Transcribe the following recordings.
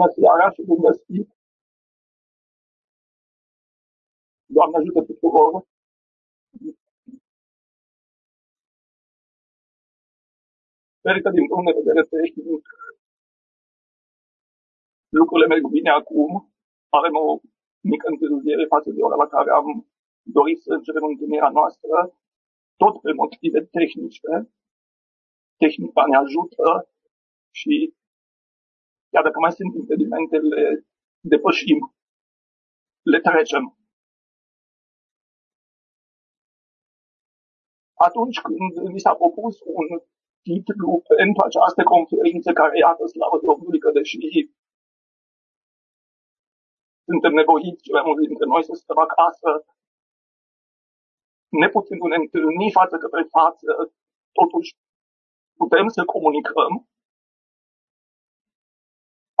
Bună seara și bun găsit! Doamne ajută tuturor! Sper că din punct de vedere tehnic lucrurile merg bine acum. Avem o mică întârziere față de ora la care am dorit să începem întâlnirea noastră, tot pe motive tehnice. Tehnica ne ajută și chiar dacă mai sunt impedimente, le depășim, le trecem. Atunci când mi s-a propus un titlu pentru această conferință care, iată, slavă Domnului, că deși suntem nevoiți, cel mai mulți dintre noi, să stăm acasă, neputându-ne întâlni față către față, totuși putem să comunicăm.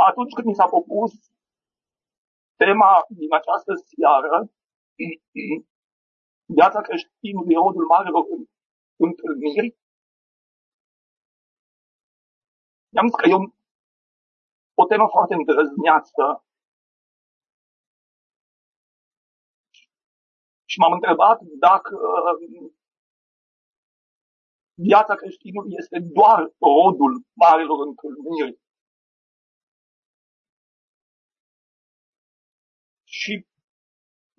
Atunci când mi s-a propus tema din această seară, viața creștinului, rodul marilor întâlniri, i-am zis că e o temă foarte îndrăzneață și m-am întrebat dacă uh, viața creștinului este doar rodul marilor întâlniri. Și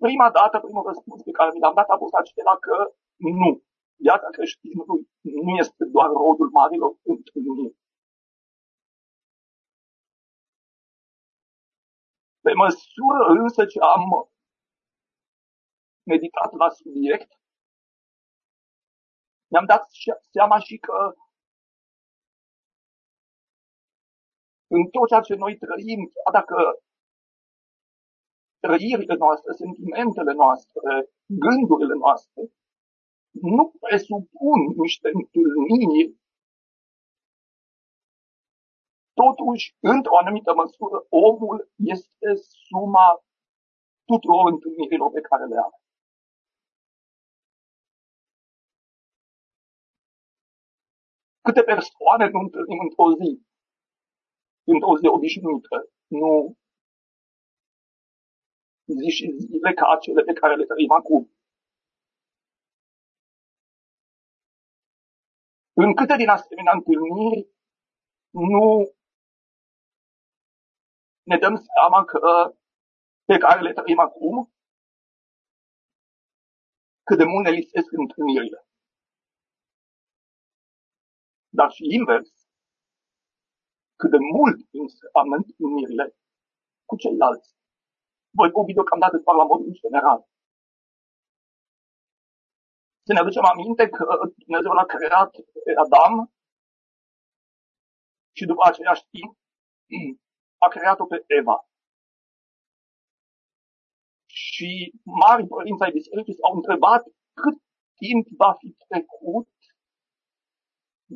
prima dată, primul răspuns pe care mi l-am dat a fost acela că nu. Viața creștinului nu este doar rodul marilor întâlniri. Pe măsură însă ce am meditat la subiect, mi-am dat seama și că în tot ceea ce noi trăim, chiar dacă trăirile noastre, sentimentele noastre, gândurile noastre, nu presupun niște întâlniri, totuși, într-o anumită măsură, omul este suma tuturor întâlnirilor pe care le are. Câte persoane nu întâlnim într-o zi, într-o zi obișnuită, nu zi și zile ca cele pe care le trăim acum. În câte din asemenea întâlniri nu ne dăm seama că pe care le trăim acum, cât de mult ne lipsesc întâlnirile dar și invers, cât de mult înseamnă întâlnirile cu ceilalți. Voi vorbi deocamdată doar la modul general. Să ne aducem aminte că Dumnezeu l-a creat pe Adam și după aceeași timp a creat-o pe Eva. Și mari părinți ai bisericii s-au întrebat cât timp va fi trecut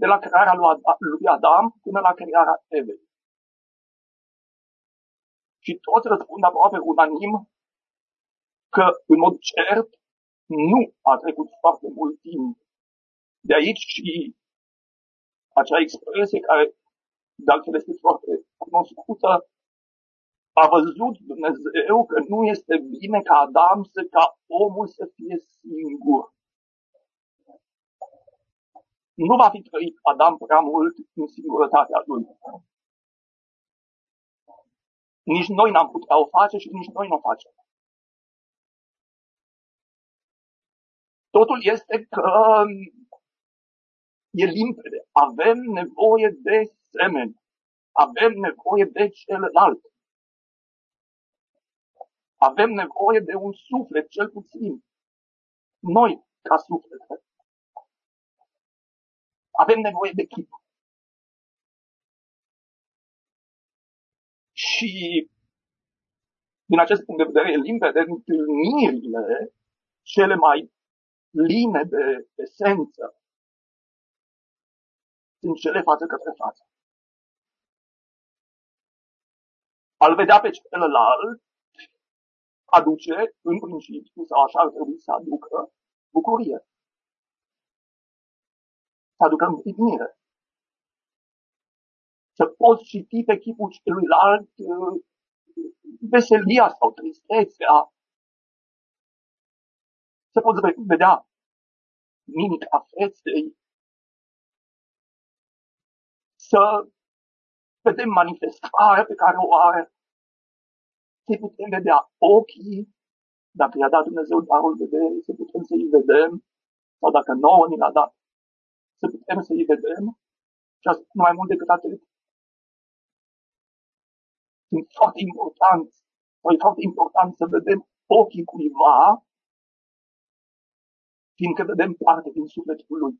de la crearea lui Adam până la crearea Evei. Și toți răspund aproape unanim că, în mod cert, nu a trecut foarte mult timp. De aici și acea expresie care, de altfel, este foarte cunoscută, a văzut Dumnezeu că nu este bine ca Adam să, ca omul să fie singur nu va fi trăit Adam prea mult în singurătatea lui. Nici noi n-am putea o face și nici noi nu o facem. Totul este că e limpede. Avem nevoie de semeni. Avem nevoie de celălalt. Avem nevoie de un suflet, cel puțin. Noi, ca suflete. Avem nevoie de chip. Și din acest punct de vedere e limpede, întâlnirile cele mai line de esență sunt cele față către față. Al vedea pe celălalt aduce, în principiu, sau așa ar trebui să aducă, bucurie să aducă împlinire. Să poți citi pe chipul celuilalt uh, veselia sau tristețea, să poți vedea mimica feței, să vedem manifestarea pe care o are, să putem vedea ochii, dacă i-a dat Dumnezeu darul vedere, să putem să-i vedem, sau dacă nouă ni l-a dat, să putem să-i vedem, și asta mai mult decât atât. Sunt foarte important, sau e foarte important să vedem ochii cuiva, fiindcă vedem parte din sufletul lui.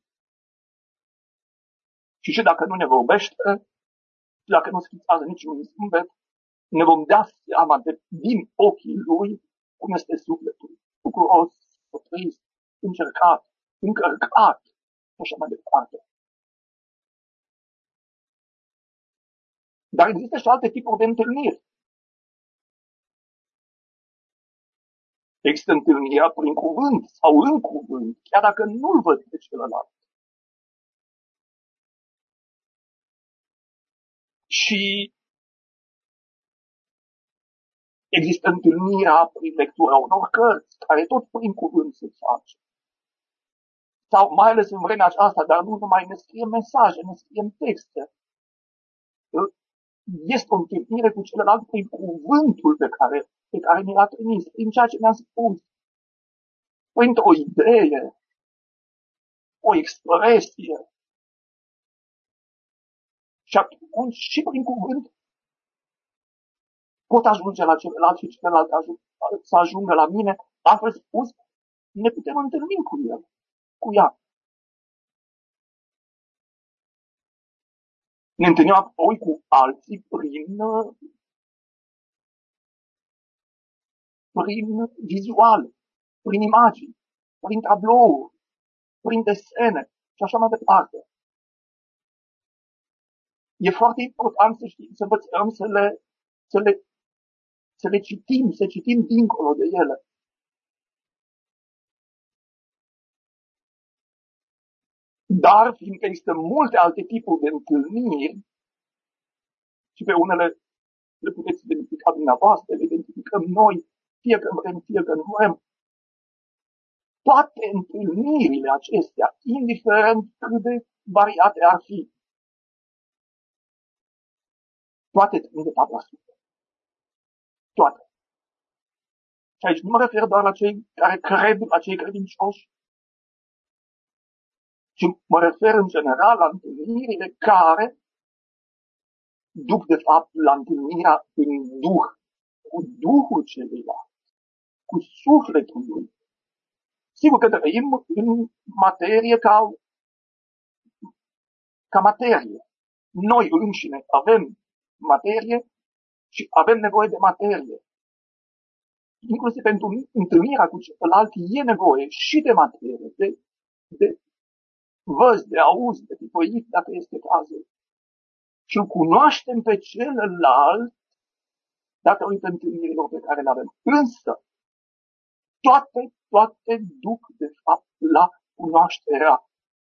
Și și dacă nu ne vorbește, și dacă nu schițează niciun zâmbet, ne vom da seama de, din ochii lui cum este sufletul. Bucuros, trist, încercat, încărcat și așa mai departe. Dar există și alte tipuri de întâlniri. Există întâlnirea prin cuvânt sau în cuvânt, chiar dacă nu-l văd pe celălalt. Și există întâlnirea prin lectura unor cărți, care tot prin cuvânt se face. Sau mai ales în vremea aceasta, dar nu numai ne scriem mesaje, ne scriem texte. Este o întâlnire cu celălalt prin cuvântul pe care, pe care mi l-a trimis, prin ceea ce mi-a spus, printr-o idee, o expresie. Și atunci și prin cuvânt pot ajunge la celălalt și celălalt să ajungă la mine. Altfel spus, ne putem întâlni cu el, cu ea. Ne întâlnim apoi cu alții prin, prin vizual, prin imagini, prin tablouri, prin desene și așa mai departe. E foarte important să știm, să învățăm să le, să le, să le citim, să citim dincolo de ele. Dar, fiindcă există multe alte tipuri de întâlniri, și pe unele le puteți identifica dumneavoastră, le identificăm noi, fie că vrem, fie că nu vrem, toate întâlnirile acestea, indiferent cât de variate ar fi, toate trimit de fapt la suflet. Toate. Și aici nu mă refer doar la cei care cred, la cei credincioși, ci mă refer în general la întâlnirile care duc de fapt la întâlnirea în Duh, cu Duhul celuilalt, cu sufletul lui. Sigur că trăim în materie ca, ca materie. Noi înșine avem materie și avem nevoie de materie. Inclusiv pentru întâlnirea cu celălalt e nevoie și de materie, de, de văz, de auz, de tipoit, dacă este cazul. Și îl cunoaștem pe celălalt datorită întâlnirilor pe care le avem. Însă, toate, toate duc, de fapt, la cunoașterea,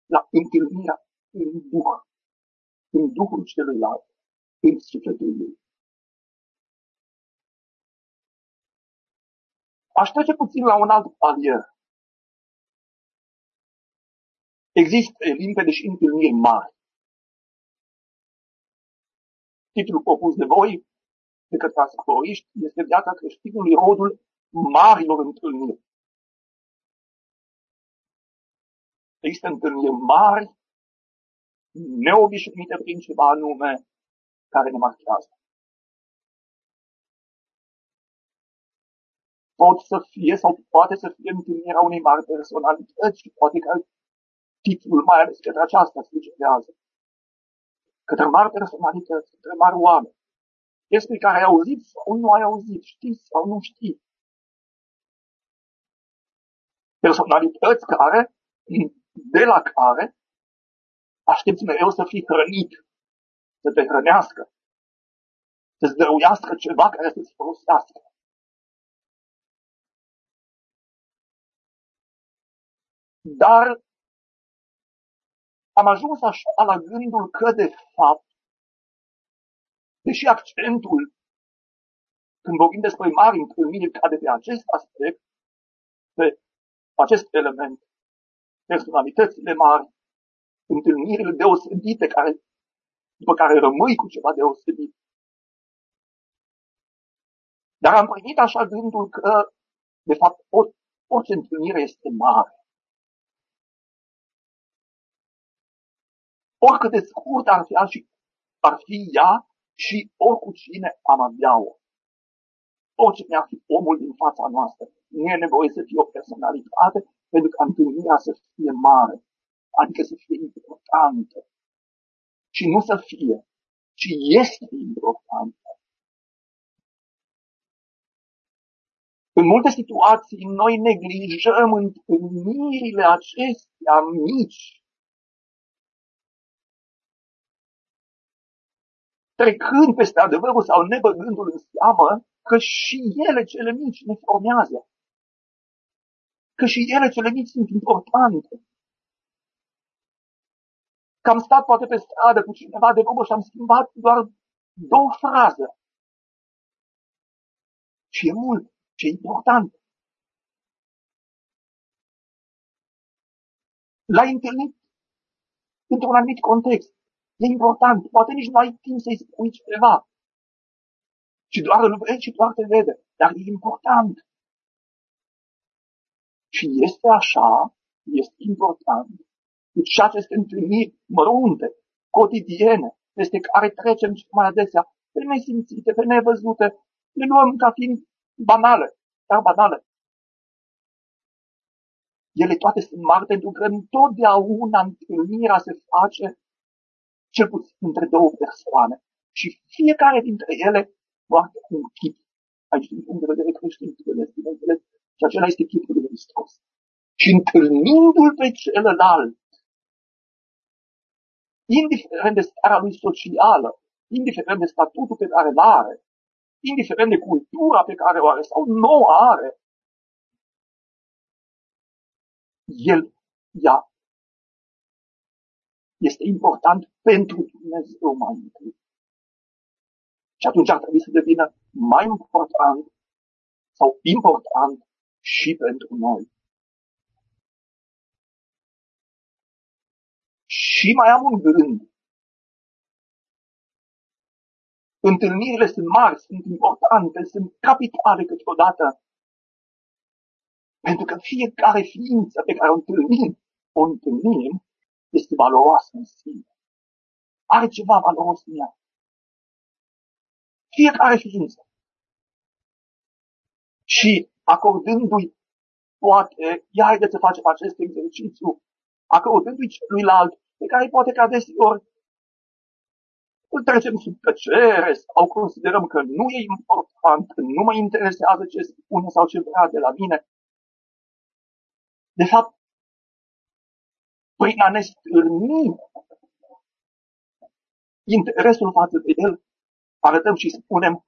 la întâlnirea în Duh, în Duhul celuilalt, în sufletul lui. Aș trece puțin la un alt palier. Există limpede și întâlniri mari. Titlul propus de voi, de către ascultoriști, este viața creștinului rodul marilor întâlniri. Există întâlniri mari, neobișnuite prin ceva anume, care ne marchează. Pot să fie sau poate să fie întâlnirea unei mari personalități și poate că titlul mai ales către aceasta sugerează. Către mari personalități, către mari oameni. Despre care ai auzit sau nu ai auzit, știi sau nu știi. Personalități care, de la care, aștepți mereu să fii hrănit, să te hrănească, să-ți dăruiască ceva care să-ți folosească. Dar am ajuns așa la gândul că, de fapt, deși accentul, când vorbim despre mari întâlniri, cade pe acest aspect, pe acest element, personalitățile mari, întâlnirile deosebite care, după care rămâi cu ceva deosebit. Dar am primit așa gândul că, de fapt, orice întâlnire este mare. Oricât de scurt ar fi, ar fi, ar fi ea și oricine am avea-o. Oricine ar fi omul din fața noastră, nu e nevoie să fie o personalitate pentru ca întâlnirea să fie mare, adică să fie importantă. Și nu să fie, ci este importantă. În multe situații noi neglijăm întâlnirile acestea mici trecând peste adevărul sau nebăgându-l în seamă că și ele cele mici ne formează. Că și ele cele mici sunt importante. Că am stat poate pe stradă cu cineva de vorbă și am schimbat doar două fraze. Și e mult, ce e important. L-ai întâlnit într-un anumit context. E important. Poate nici nu ai timp să-i spui ceva. Și doar îl vezi și doar te vede. Dar e important. Și este așa, este important. Deci și aceste întâlniri mărunte, cotidiene, peste care trecem și mai adesea, pe nesimțite, pe nevăzute, le luăm ca fiind banale, dar banale. Ele toate sunt mari pentru că întotdeauna întâlnirea se face cel puțin între două persoane. Și fiecare dintre ele poartă un chip. Aici, din punct de vedere creștin, bineînțeles, și acela este chipul lui Hristos. Și întâlnindu-l pe celălalt, indiferent de starea lui socială, indiferent de statutul pe care îl are, indiferent de cultura pe care o are sau nu o are, el ia este important pentru Dumnezeu mai întâi. Și atunci ar trebui să devină mai important sau important și pentru noi. Și mai am un gând. Întâlnirile sunt mari, sunt importante, sunt capitale câteodată. Pentru că fiecare ființă pe care o întâlnim, o întâlnim este valoroasă în sine. Are ceva valoros în ea. Fiecare ființă. Și acordându-i, poate, ia haideți să facem acest exercițiu, acordându-i celuilalt, pe care poate că adeseori îl trecem sub tăcere sau considerăm că nu e important, că nu mă interesează ce spune sau ce vrea de la mine. De fapt, prin a ne stârni interesul față de el, arătăm și spunem,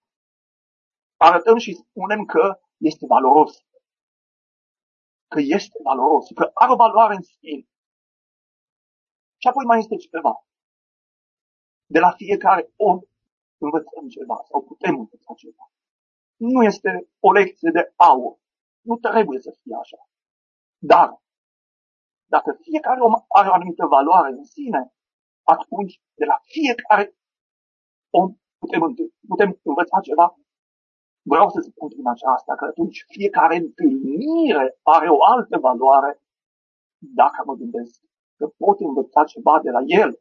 arătăm și spunem că este valoros. Că este valoros, că are o valoare în sine. Și apoi mai este ceva. De la fiecare om învățăm ceva sau putem învăța ceva. Nu este o lecție de aur. Nu trebuie să fie așa. Dar dacă fiecare om are o anumită valoare în sine, atunci de la fiecare om putem, putem învăța ceva. Vreau să spun prin aceasta că atunci fiecare întâlnire are o altă valoare dacă mă gândesc că pot învăța ceva de la el.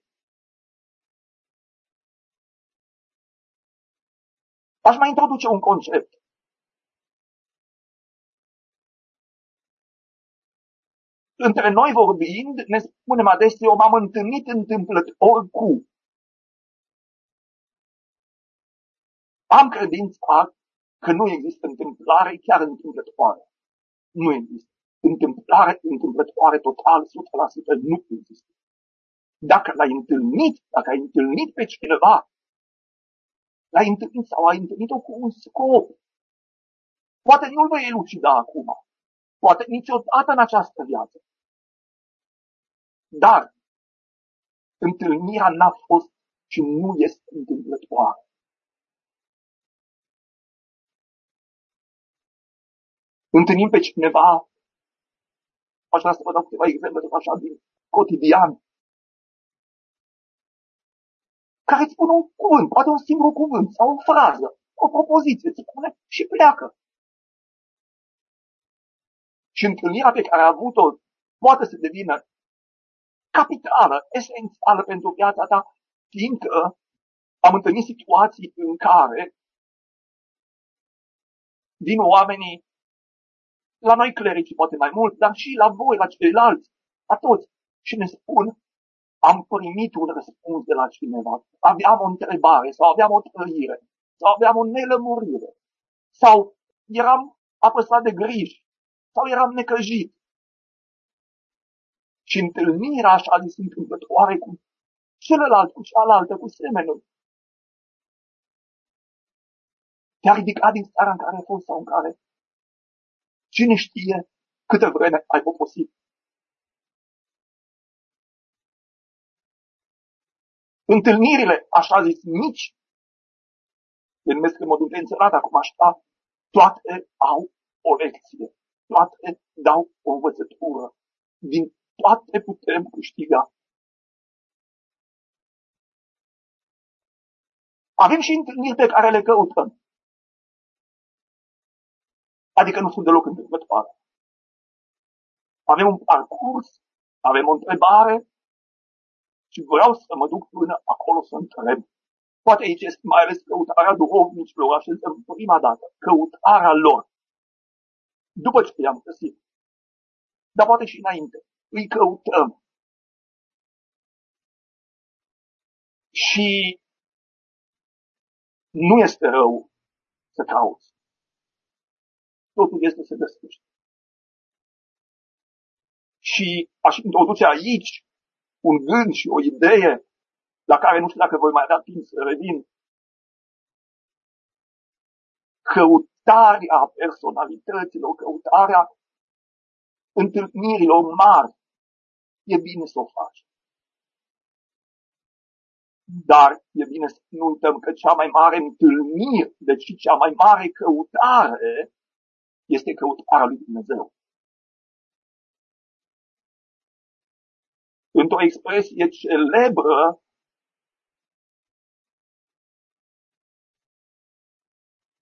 Aș mai introduce un concept. Între noi vorbind, ne spunem adesea, eu m-am întâlnit întâmplător cu. Am credința că nu există întâmplare chiar întâmplătoare. Nu există. Întâmplare întâmplătoare total, 100% nu există. Dacă l-ai întâlnit, dacă ai întâlnit pe cineva, l-ai întâlnit sau ai întâlnit-o cu un scop, poate nu-l vei elucida acum, poate niciodată în această viață. Dar întâlnirea n-a fost și nu este întâmplătoare. Întâlnim pe cineva, aș vrea să vă dau câteva exemple așa din cotidian, care îți spune un cuvânt, poate un singur cuvânt sau o frază, o propoziție, îți spune și pleacă. Și întâlnirea pe care a avut-o poate să devină capitală, esențială pentru viața ta, fiindcă am întâlnit situații în care vin oamenii la noi clerici poate mai mult, dar și la voi, la ceilalți, la toți, și ne spun, am primit un răspuns de la cineva, aveam o întrebare sau aveam o trăire, sau aveam o nelămurire, sau eram apăsat de griji, sau eram necăjit. Și întâlnirea așa zis întâmplătoare cu celălalt, cu cealaltă, cu semenul, te-a ridicat din starea în care ai fost sau în care cine știe câte vreme ai poposit. Întâlnirile, așa zis, mici, le numesc în mod intenționat acum așa, toate au o lecție, toate dau o învățătură, din toate putem câștiga. Avem și întâlniri pe care le căutăm. Adică nu sunt deloc întâmplătoare. Avem un parcurs, avem o întrebare și vreau să mă duc până acolo să întreb. Poate aici este mai ales căutarea duhovnicilor, așa prima dată, căutarea lor. După ce i-am găsit. Dar poate și înainte. Îi căutăm. Și nu este rău să cauți totul este să găsește. Și aș introduce aici un gând și o idee la care nu știu dacă voi mai da timp să revin. Căutarea personalităților, căutarea întâlnirilor mari, e bine să o faci. Dar e bine să nu uităm că cea mai mare întâlnire, deci cea mai mare căutare, este căutarea lui Dumnezeu. Într-o expresie celebră,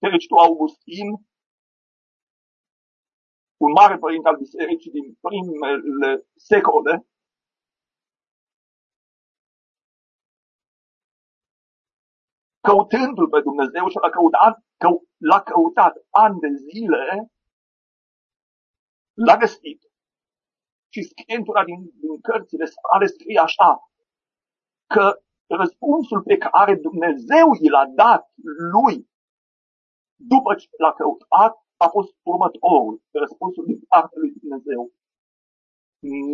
tu Augustin, un mare părinte al bisericii din primele secole, căutându-L pe Dumnezeu și l-a căutat, că, l-a căutat ani de zile, l-a găsit. Și scrientura din, din cărțile sale scrie așa, că răspunsul pe care Dumnezeu i l-a dat lui după ce l-a căutat a fost următorul, răspunsul din partea lui Dumnezeu.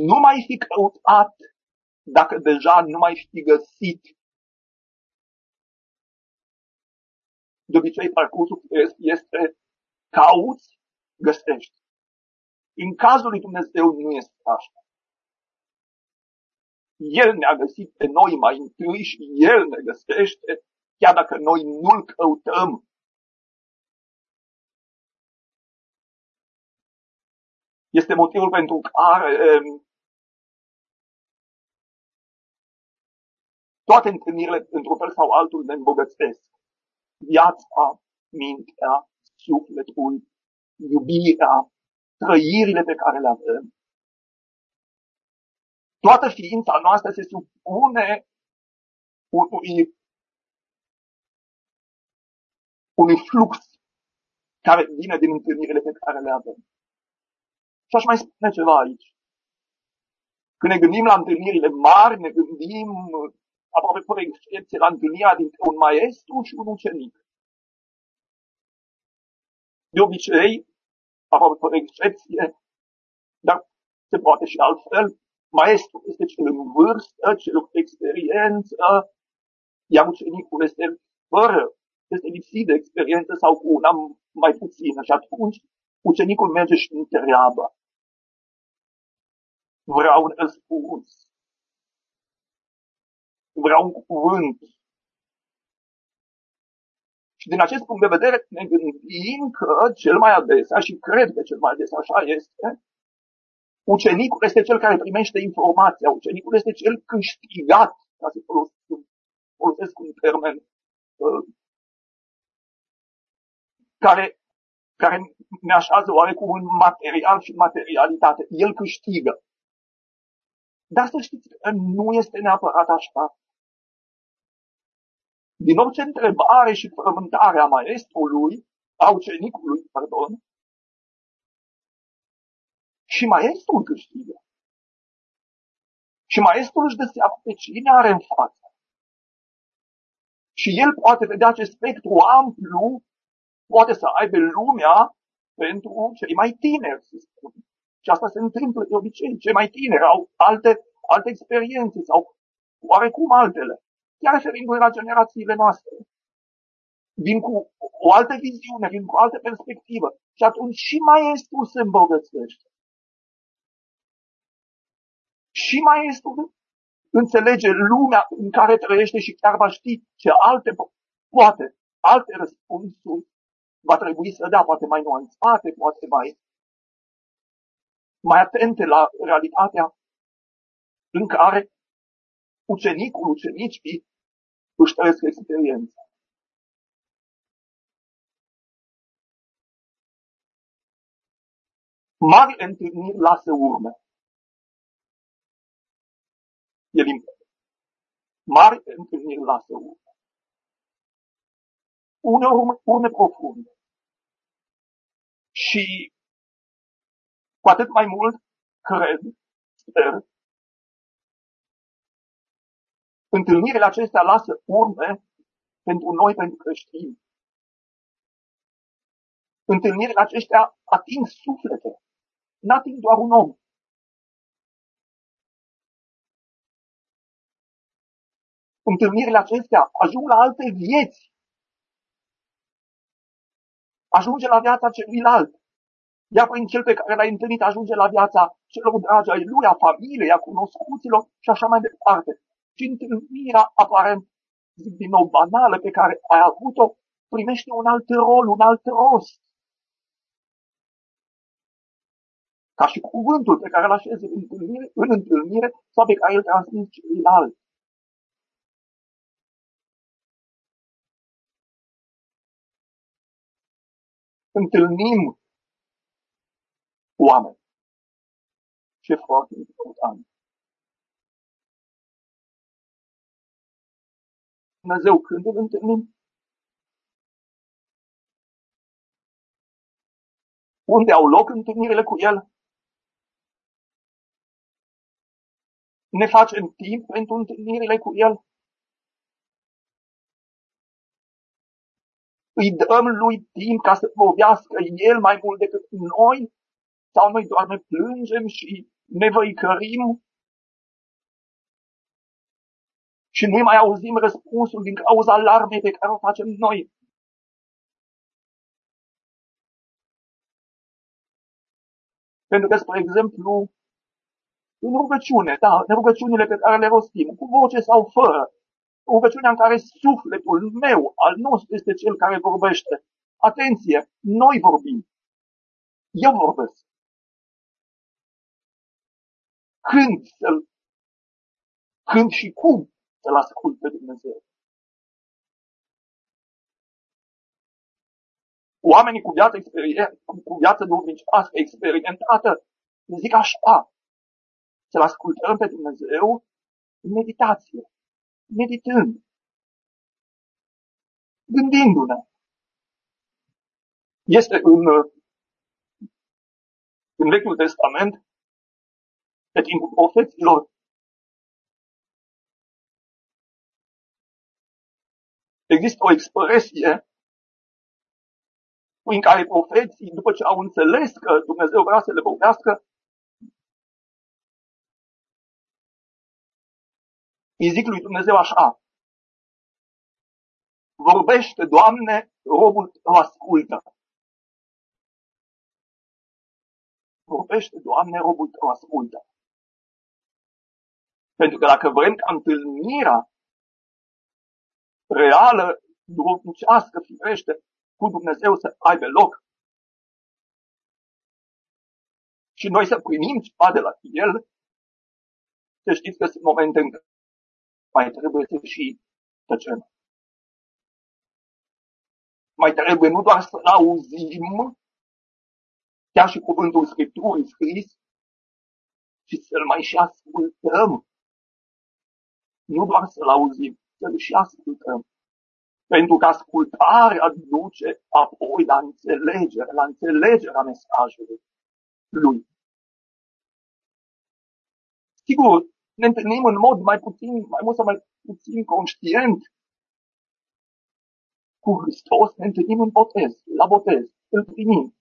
Nu mai fi căutat dacă deja nu mai fi găsit. De obicei, parcursul este cauți, găsești. În cazul lui Dumnezeu nu este așa. El ne-a găsit pe noi mai întâi și El ne găsește, chiar dacă noi nu-L căutăm. Este motivul pentru care um, toate întâlnirile, într-un fel sau altul, ne îmbogățesc. Viața, mintea, sufletul, iubirea, trăirile pe care le avem. Toată ființa noastră se supune unui, unui flux care vine din întâlnirile pe care le avem. Și aș mai spune ceva aici. Când ne gândim la întâlnirile mari, ne gândim aproape fără excepție la întâlnirea dintre un maestru și un ucenic. De obicei, aproape fără excepție, dar se poate și altfel. Maestru este cel în vârstă, cel cu experiență, iar ucenicul este fără, este lipsit de experiență sau cu una mai puțină și atunci ucenicul merge și întreabă. Vreau un răspuns. Vreau un cuvânt. Și din acest punct de vedere ne gândim că cel mai adesea, și cred că cel mai adesea așa este, ucenicul este cel care primește informația, ucenicul este cel câștigat, ca să folosesc, folosesc un termen uh, care, care ne așează oarecum în material și materialitate. El câștigă. Dar să știți că nu este neapărat așa. Din orice întrebare și frământare a maestrului, a ucenicului, pardon, și maestrul câștigă. Și maestrul își dă seama pe cine are în față. Și el poate vedea acest spectru amplu, poate să aibă lumea pentru cei mai tineri, să spun. Și asta se întâmplă de obicei. Cei mai tineri au alte, alte experiențe sau oarecum altele. Chiar referindu-ne la generațiile noastre. Vin cu o altă viziune, vin cu o altă perspectivă. Și atunci și maestrul se îmbogățește. Și maestrul înțelege lumea în care trăiește și chiar va ști ce alte, poate, alte răspunsuri va trebui să dea, poate mai nuanțate, poate mai, mai atente la realitatea în care ucenicul, ucenicii își trăiesc experiența. Mari întâlniri lasă urme. E limpede. Mari întâlniri lasă urme. Uneori urme, urme profunde. Și cu atât mai mult cred, sper, întâlnirile acestea lasă urme pentru noi, pentru creștini. Întâlnirile acestea ating suflete, nu ating doar un om. Întâlnirile acestea ajung la alte vieți. Ajunge la viața celuilalt. Ea prin cel pe care l-ai întâlnit ajunge la viața celor dragi ai lui, a familiei, a cunoscuților și așa mai departe. Și întâlnirea aparent, zic din nou, banală pe care ai avut-o, primește un alt rol, un alt rost. Ca și cuvântul pe care îl așezi în întâlnire, în întâlnire sau pe care îl transmiți celuilalt. întâlnim oameni. Ce foarte important. Dumnezeu când îl întâlnim? Unde au loc întâlnirile cu El? Ne facem timp pentru întâlnirile cu El? Îi dăm lui timp ca să vorbească El mai mult decât noi? Sau noi doar ne plângem și ne văicărim și nu mai auzim răspunsul din cauza alarmei pe care o facem noi. Pentru că, spre exemplu, în rugăciune, da, în rugăciunile pe care le rostim, cu voce sau fără, rugăciunea în care sufletul meu, al nostru, este cel care vorbește. Atenție, noi vorbim. Eu vorbesc. Când să când și cum să-L ascult pe Dumnezeu. Oamenii cu viață, cu, cu viață duhovnicească experimentată, zic așa, să-L ascultăm pe Dumnezeu în meditație, meditând, gândindu-ne. Este în, în Vechiul Testament, pe timpul profeților, Există o expresie prin care profeții, după ce au înțeles că Dumnezeu vrea să le vorbească, îi zic lui Dumnezeu așa, vorbește, Doamne, robul tău ascultă. Vorbește, Doamne, robul tău ascultă. Pentru că dacă vrem ca întâlnirea reală duhovnicească, firește, cu Dumnezeu să aibă loc. Și noi să primim ceva de la El, să știți că sunt momente în care mai trebuie să și tăcem. Mai trebuie nu doar să auzim, chiar și cuvântul Scripturii scris, ci să-l mai și ascultăm. Nu doar să-l auzim, să-l și ascultăm. Pentru că ascultarea duce apoi la înțelegere, la înțelegerea mesajului lui. Sigur, ne întâlnim în mod mai puțin, mai mult sau mai puțin conștient cu Hristos, ne întâlnim în botez, la botez, îl primim.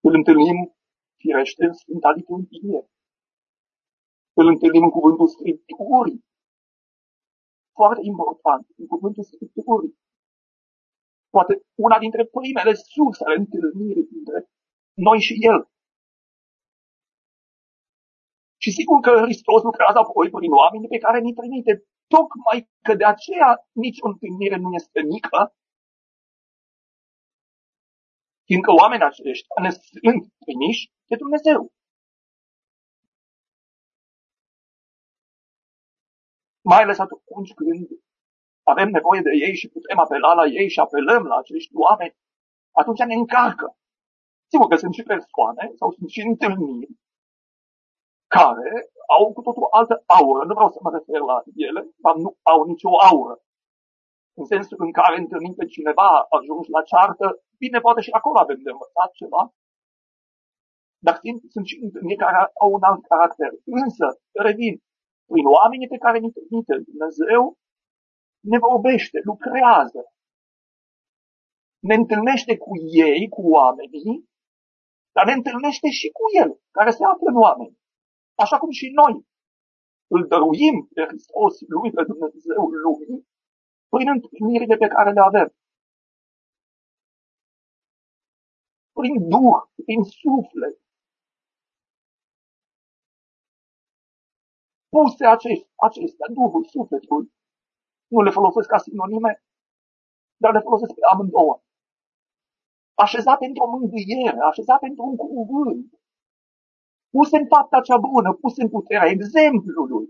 Îl întâlnim, firește, în Sfânta Liturghie. Îl întâlnim în Cuvântul Scripturii. Foarte important, în Cuvântul Scripturii. Poate una dintre primele surse ale întâlnirii dintre noi și El. Și sigur că Hristos lucrează apoi prin oameni pe care ni trimite. Tocmai că de aceea nici o întâlnire nu este mică, fiindcă oamenii aceștia ne sunt trimiși de Dumnezeu. Mai ales atunci când avem nevoie de ei și putem apela la ei și apelăm la acești oameni, atunci ne încarcă. Sigur că sunt și persoane sau sunt și întâlniri care au cu totul altă aură. Nu vreau să mă refer la ele, dar nu au nicio aură. În sensul în care întâlnim pe cineva ajuns la ceartă, bine, poate și acolo avem de învățat ceva, dar sunt, sunt și întâlniri care au un alt caracter. Însă, revin, prin oamenii pe care ne trimite Dumnezeu, ne vorbește, lucrează, ne întâlnește cu ei, cu oamenii, dar ne întâlnește și cu El, care se află în oameni așa cum și noi îl dăruim pe Hristos lui, pe Dumnezeu lui, prin întâlnirile pe care le avem. Prin Duh, prin suflet. Puse acestea, acestea, Duhul, sufletul, nu le folosesc ca sinonime, dar le folosesc pe amândouă. Așezat pentru o mângâiere, așezat pentru un cuvânt, pus în fapta cea bună, pus în puterea exemplului.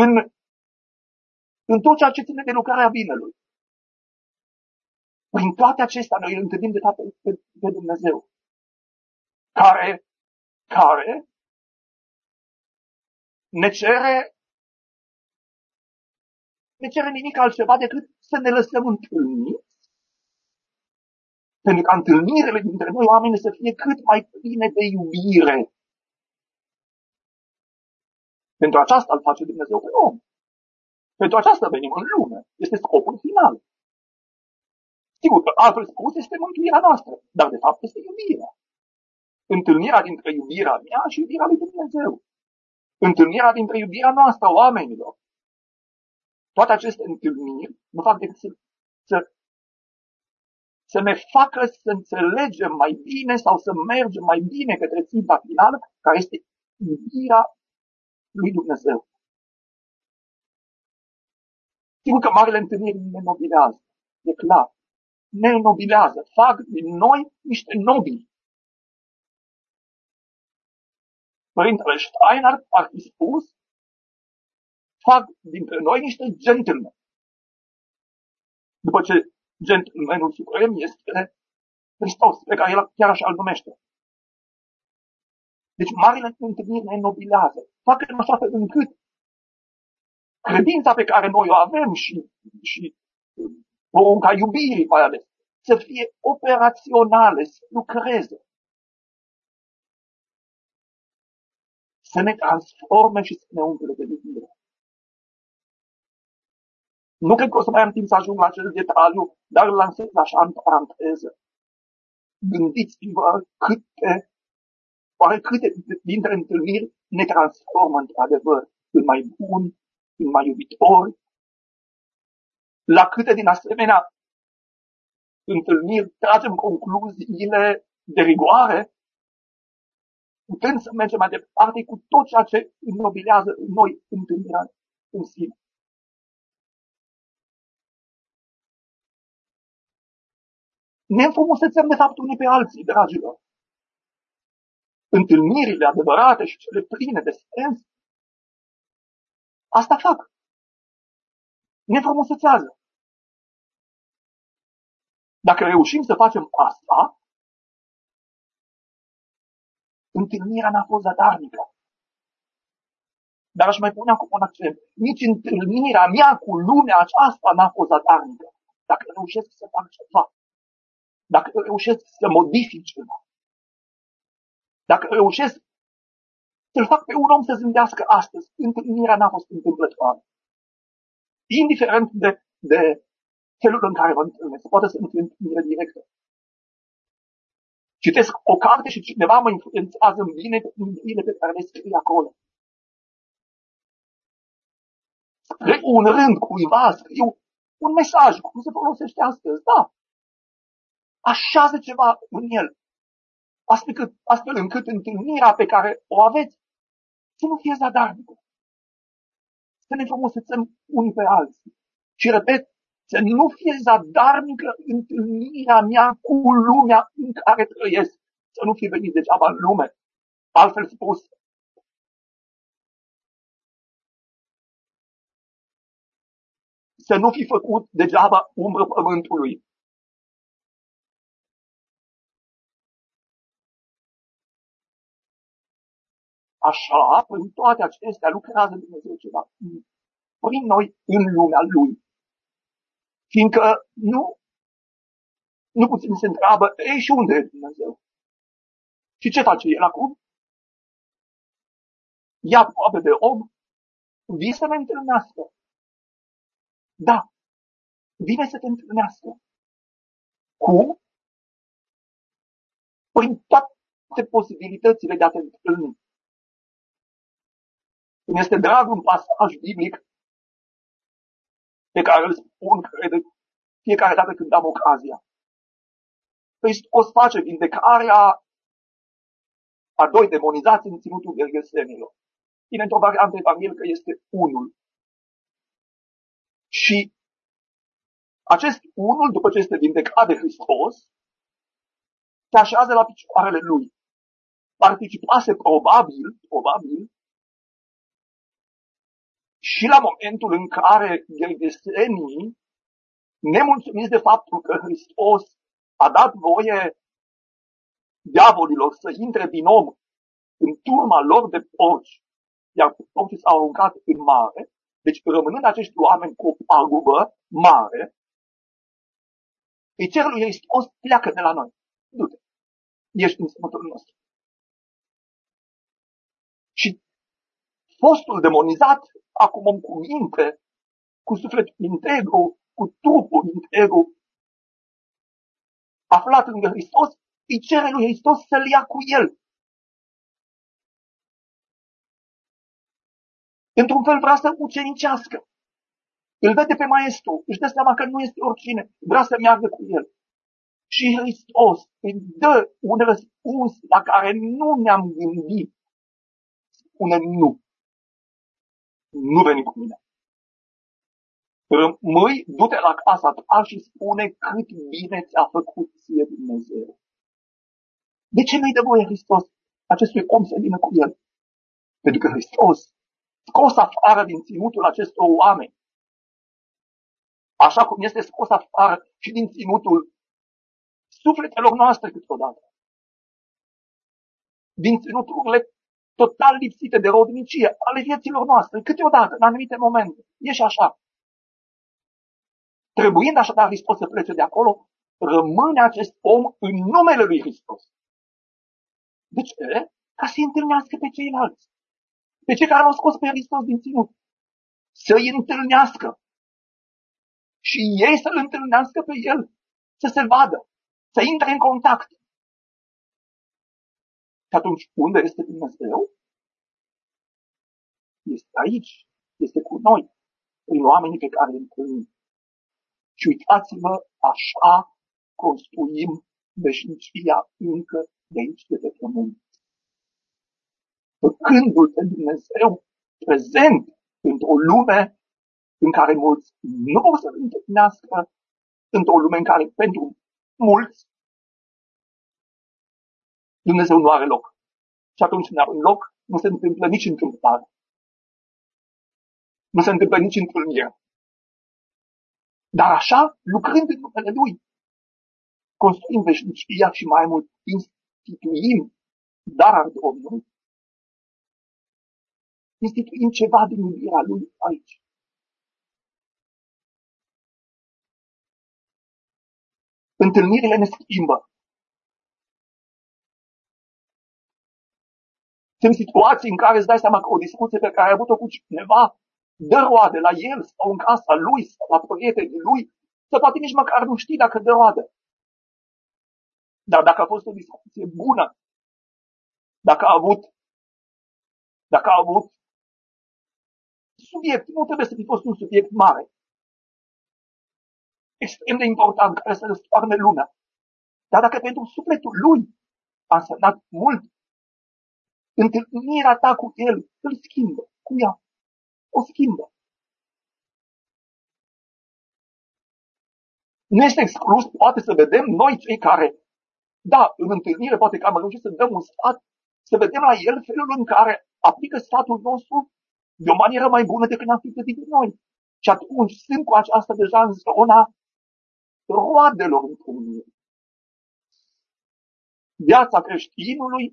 În, în tot ceea ce ține de lucrarea binelui. Prin toate acestea noi îl întâlnim de fapt pe, pe Dumnezeu. Care, care ne cere ne cere nimic altceva decât să ne lăsăm întâlniți pentru ca întâlnirile dintre noi oameni să fie cât mai pline de iubire. Pentru aceasta îl face Dumnezeu pe om. Pentru aceasta venim în lume. Este scopul final. Sigur că altfel spus este mântuirea noastră, dar de fapt este iubirea. Întâlnirea dintre iubirea mea și iubirea lui Dumnezeu. Întâlnirea dintre iubirea noastră a oamenilor. Toate aceste întâlniri nu fac decât să, să să ne facă să înțelegem mai bine sau să mergem mai bine către ținta finală, care este iubirea lui Dumnezeu. Sigur că marile întâlniri ne nobilează, e clar. Ne nobilează, fac din noi niște nobili. Părintele Steiner ar fi spus, fac dintre noi niște gentlemen. După ce gentlemanul suprem este Hristos, pe care el chiar așa îl numește. Deci marile întâlniri ne nobilează. Fac în așa fel încât credința pe care noi o avem și, și porunca iubirii mai ales, să fie operaționale, să lucreze. Să ne transforme și să ne umple de iubire. Nu cred că o să mai am timp să ajung la acel detaliu, dar îl lansez așa în paranteză. Gândiți-vă câte, oare câte dintre întâlniri ne transformă într-adevăr în mai buni, în mai iubitori. La câte din asemenea întâlniri tragem concluziile de rigoare putem să mergem mai departe cu tot ceea ce înnobilează în noi întâlnirea în sine. Ne înfrumusețăm de fapt unii pe alții, dragilor. Întâlnirile adevărate și cele pline de sens, asta fac. Ne frumusețează. Dacă reușim să facem asta, întâlnirea n-a fost zadarnică. Dar aș mai pune acum un accent. Nici întâlnirea mea cu lumea aceasta n-a fost zadarnică. Dacă reușesc să fac ceva. Dacă reușesc să modific ceva. Dacă reușesc să-l fac pe un om să zâmbească astăzi, întâlnirea n-a fost întâmplătoare. Indiferent de, de felul în care vă întâlnesc, poate să întâlnire directă. Citesc o carte și cineva mă influențează în bine, în bine pe care le scrie acolo. Scriu un rând cuiva, scriu un mesaj, cum se folosește astăzi, da. Așează ceva în el. Astfel încât, astfel încât întâlnirea pe care o aveți să nu fie zadarnică. Să ne frumusețăm unii pe alții. Și repet, să nu fie zadarnică întâlnirea mea cu lumea în care trăiesc. Să nu fie venit degeaba în lume. Altfel spus, să nu fi făcut degeaba umbră pământului. Așa, prin toate acestea lucrează Dumnezeu ceva prin noi în lumea Lui. Fiindcă nu, nu puțin se întreabă, ei, și unde e Dumnezeu? Și ce face El acum? Ia probe de om, vine să ne întâlnească. Da, vine să te întâlnească. Cum? Prin toate posibilitățile de a te întâlni. Îmi este drag un pasaj biblic pe care îl spun, cred, fiecare dată când am ocazia. Hristos face vindecarea a doi demonizați în ținutul Gergesenilor. Bine, într-o variantă evangelică este unul. Și acest unul, după ce este vindecat de Hristos, se așează la picioarele lui. Participase probabil, probabil, și la momentul în care gergesenii, nemulțumiți de faptul că Hristos a dat voie diavolilor să intre din om în turma lor de porci, iar porcii s-au aruncat în mare, deci rămânând acești oameni cu o pagubă mare, îi cer lui Hristos, pleacă de la noi. Du-te. Ești în sămătul nostru. Și fostul demonizat acum om cu minte, cu sufletul integru, cu trupul integru, aflat în Hristos, îi cere lui Hristos să-l ia cu el. Într-un fel vrea să ucenicească. Îl vede pe maestru, își dă seama că nu este oricine, vrea să meargă cu el. Și Hristos îi dă un răspuns la care nu ne-am gândit. Spune nu nu veni cu mine. Rămâi, du-te la casa ta și spune cât bine ți-a făcut ție Dumnezeu. De ce nu-i dă voie Hristos acestui om să vină cu el? Pentru că Hristos, scos afară din ținutul acestor oameni, așa cum este scos afară și din ținutul sufletelor noastre câteodată, din ținuturile total lipsite de rodnicie ale vieților noastre, câteodată, în anumite momente. E și așa. Trebuind așadar Hristos să plece de acolo, rămâne acest om în numele lui Hristos. De ce? Ca să-i întâlnească pe ceilalți. Pe cei care l-au scos pe Hristos din ținut. Să-i întâlnească. Și ei să-l întâlnească pe el. Să se vadă. Să intre în contact. Și atunci, unde este Dumnezeu? Este aici. Este cu noi. Prin oamenii pe care îi întâlnim. Și uitați-vă, așa construim veșnicia încă de aici, de pe pământ. făcându-L pe Dumnezeu prezent într-o lume în care mulți nu vor să-L întâlnească, într-o lume în care pentru mulți Dumnezeu nu are loc. Și atunci în loc nu se întâmplă nici întâmplare. Nu se întâmplă nici întâlnire. Dar așa, lucrând în numele Lui, construim veșnicia și mai mult instituim dar al Domnului, instituim ceva din iubirea Lui aici. Întâlnirile ne schimbă. Sunt situații în care îți dai seama că o discuție pe care ai avut-o cu cineva dă roade la el sau în casa lui sau la prietenii lui, să poate nici măcar nu știi dacă dă roade. Dar dacă a fost o discuție bună, dacă a avut, dacă a avut subiect, nu trebuie să fi fost un subiect mare, extrem de important, care să răstoarne lumea. Dar dacă pentru sufletul lui a însemnat mult, întâlnirea ta cu el îl schimbă, cu ea, o schimbă. Nu este exclus, poate să vedem noi cei care, da, în întâlnire poate că am reușit să dăm un sfat, să vedem la el felul în care aplică sfatul nostru de o manieră mai bună decât ne-am fi gândit noi. Și atunci sunt cu aceasta deja în zona roadelor întâlnirii. Viața creștinului,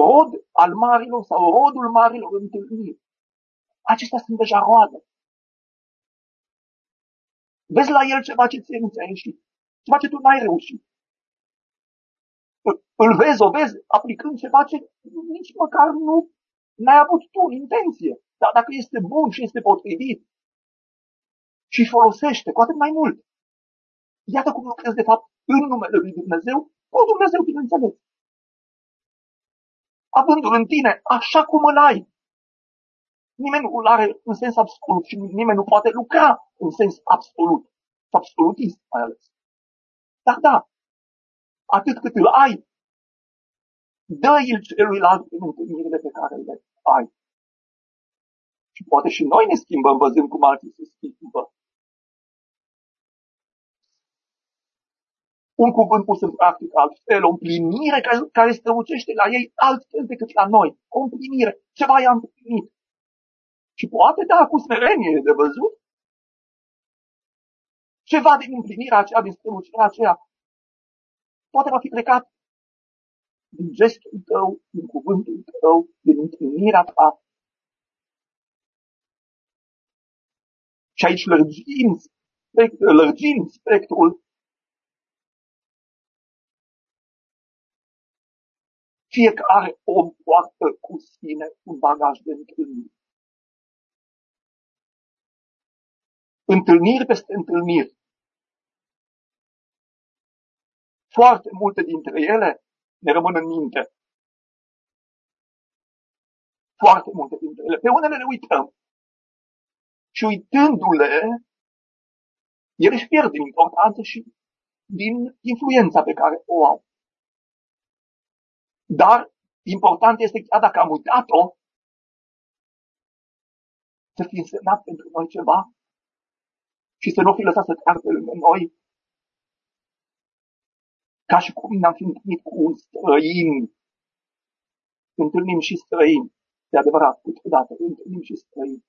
rod al marilor sau rodul marilor întâlniri. Acestea sunt deja roade. Vezi la el ceva ce ție nu ți-a ieșit, ceva ce tu n-ai reușit. Îl vezi, o vezi, aplicând ceva ce nici măcar nu n-ai avut tu intenție. Dar dacă este bun și este potrivit și folosește, cu atât mai mult. Iată cum lucrezi, de fapt, în numele lui Dumnezeu, cu Dumnezeu, bineînțeles. Avându-l în tine, așa cum îl ai. Nimeni nu îl are în sens absolut și nimeni nu poate lucra în sens absolut. Absolutist, mai ales. Dar da, atât cât îl ai, dă-i celuilalt în întâlnirile pe care le ai. Și poate și noi ne schimbăm văzând cum alții se schimbă. Un cuvânt pus în practică altfel, o împlinire care, care strălucește la ei altfel decât la noi. O împlinire, ceva i-a împlinit. Și poate, da, cu smerenie de văzut, ceva din împlinirea aceea, din strălucirea aceea, poate va fi plecat din gestul tău, din cuvântul tău, din întâlnirea ta. Și aici lărgim, lărgim spectrul Fiecare om poartă cu sine un bagaj de întâlniri. Întâlniri peste întâlniri. Foarte multe dintre ele ne rămân în minte. Foarte multe dintre ele. Pe unele le uităm. Și uitându-le, ele își pierd din importanță și din influența pe care o au. Dar important este chiar dacă am uitat-o, să fie însemnat pentru noi ceva și să nu fi lăsat să treacă lângă noi ca și cum ne-am fi întâlnit cu un străin. Întâlnim și străini. De adevărat, câteodată întâlnim și străini.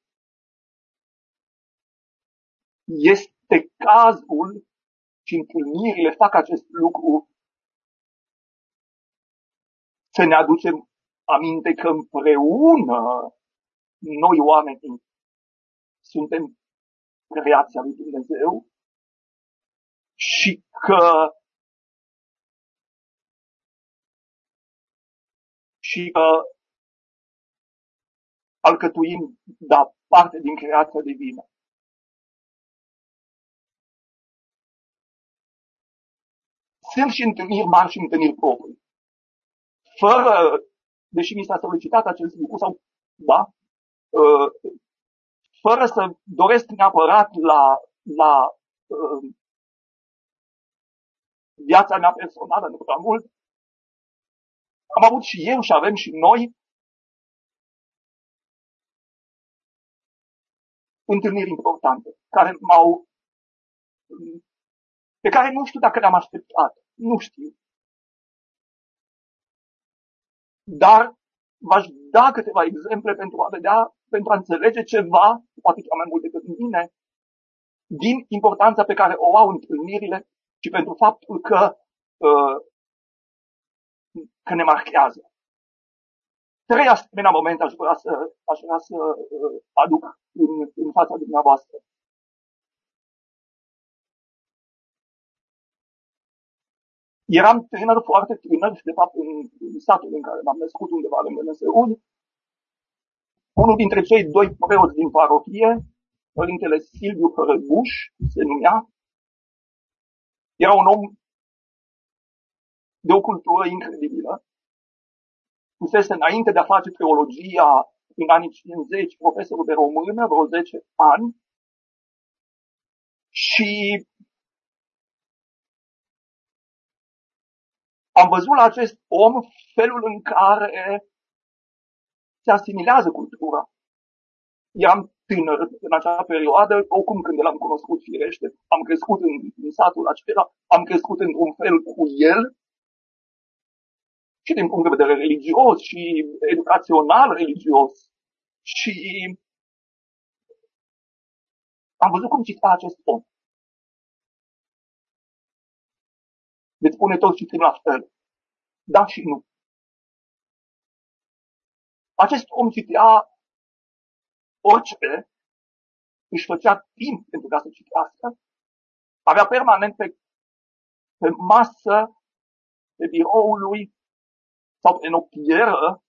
Este cazul și întâlnirile fac acest lucru să ne aducem aminte că împreună noi oamenii suntem creația lui Dumnezeu și că și că alcătuim, da, parte din creația divină. Sunt și întâlniri mari și întâlniri proprii fără, deși mi s-a solicitat acest lucru, sau, da, uh, fără să doresc neapărat la, la uh, viața mea personală, nu prea mult, am avut și eu și avem și noi întâlniri importante care m-au pe care nu știu dacă le-am așteptat. Nu știu. Dar v-aș da câteva exemple pentru a vedea, pentru a înțelege ceva, poate chiar mai mult decât mine, din importanța pe care o au întâlnirile și pentru faptul că, uh, că ne marchează. Trei asemenea momente aș vrea să, aș vrea să uh, aduc în, în fața dumneavoastră. Eram tânăr, foarte tânăr și de fapt în, în satul în care m-am născut undeva lângă Năsăud, unul dintre cei doi preoți din parohie, Părintele Silviu Hărăguș, se numea, era un om de o cultură incredibilă, fusese înainte de a face teologia în anii 50 profesorul de română, vreo 10 ani, și am văzut la acest om felul în care se asimilează cultura. Eram tânăr în acea perioadă, oricum când l-am cunoscut firește, am crescut în, în satul acela, am crescut într-un fel cu el, și din punct de vedere religios și educațional religios. Și am văzut cum cita acest om. Deci spune tot citim la fel. Da și nu. Acest om citea orice, își făcea timp pentru ca să citească, avea permanent pe, pe masă, pe biroul lui, sau în noptieră,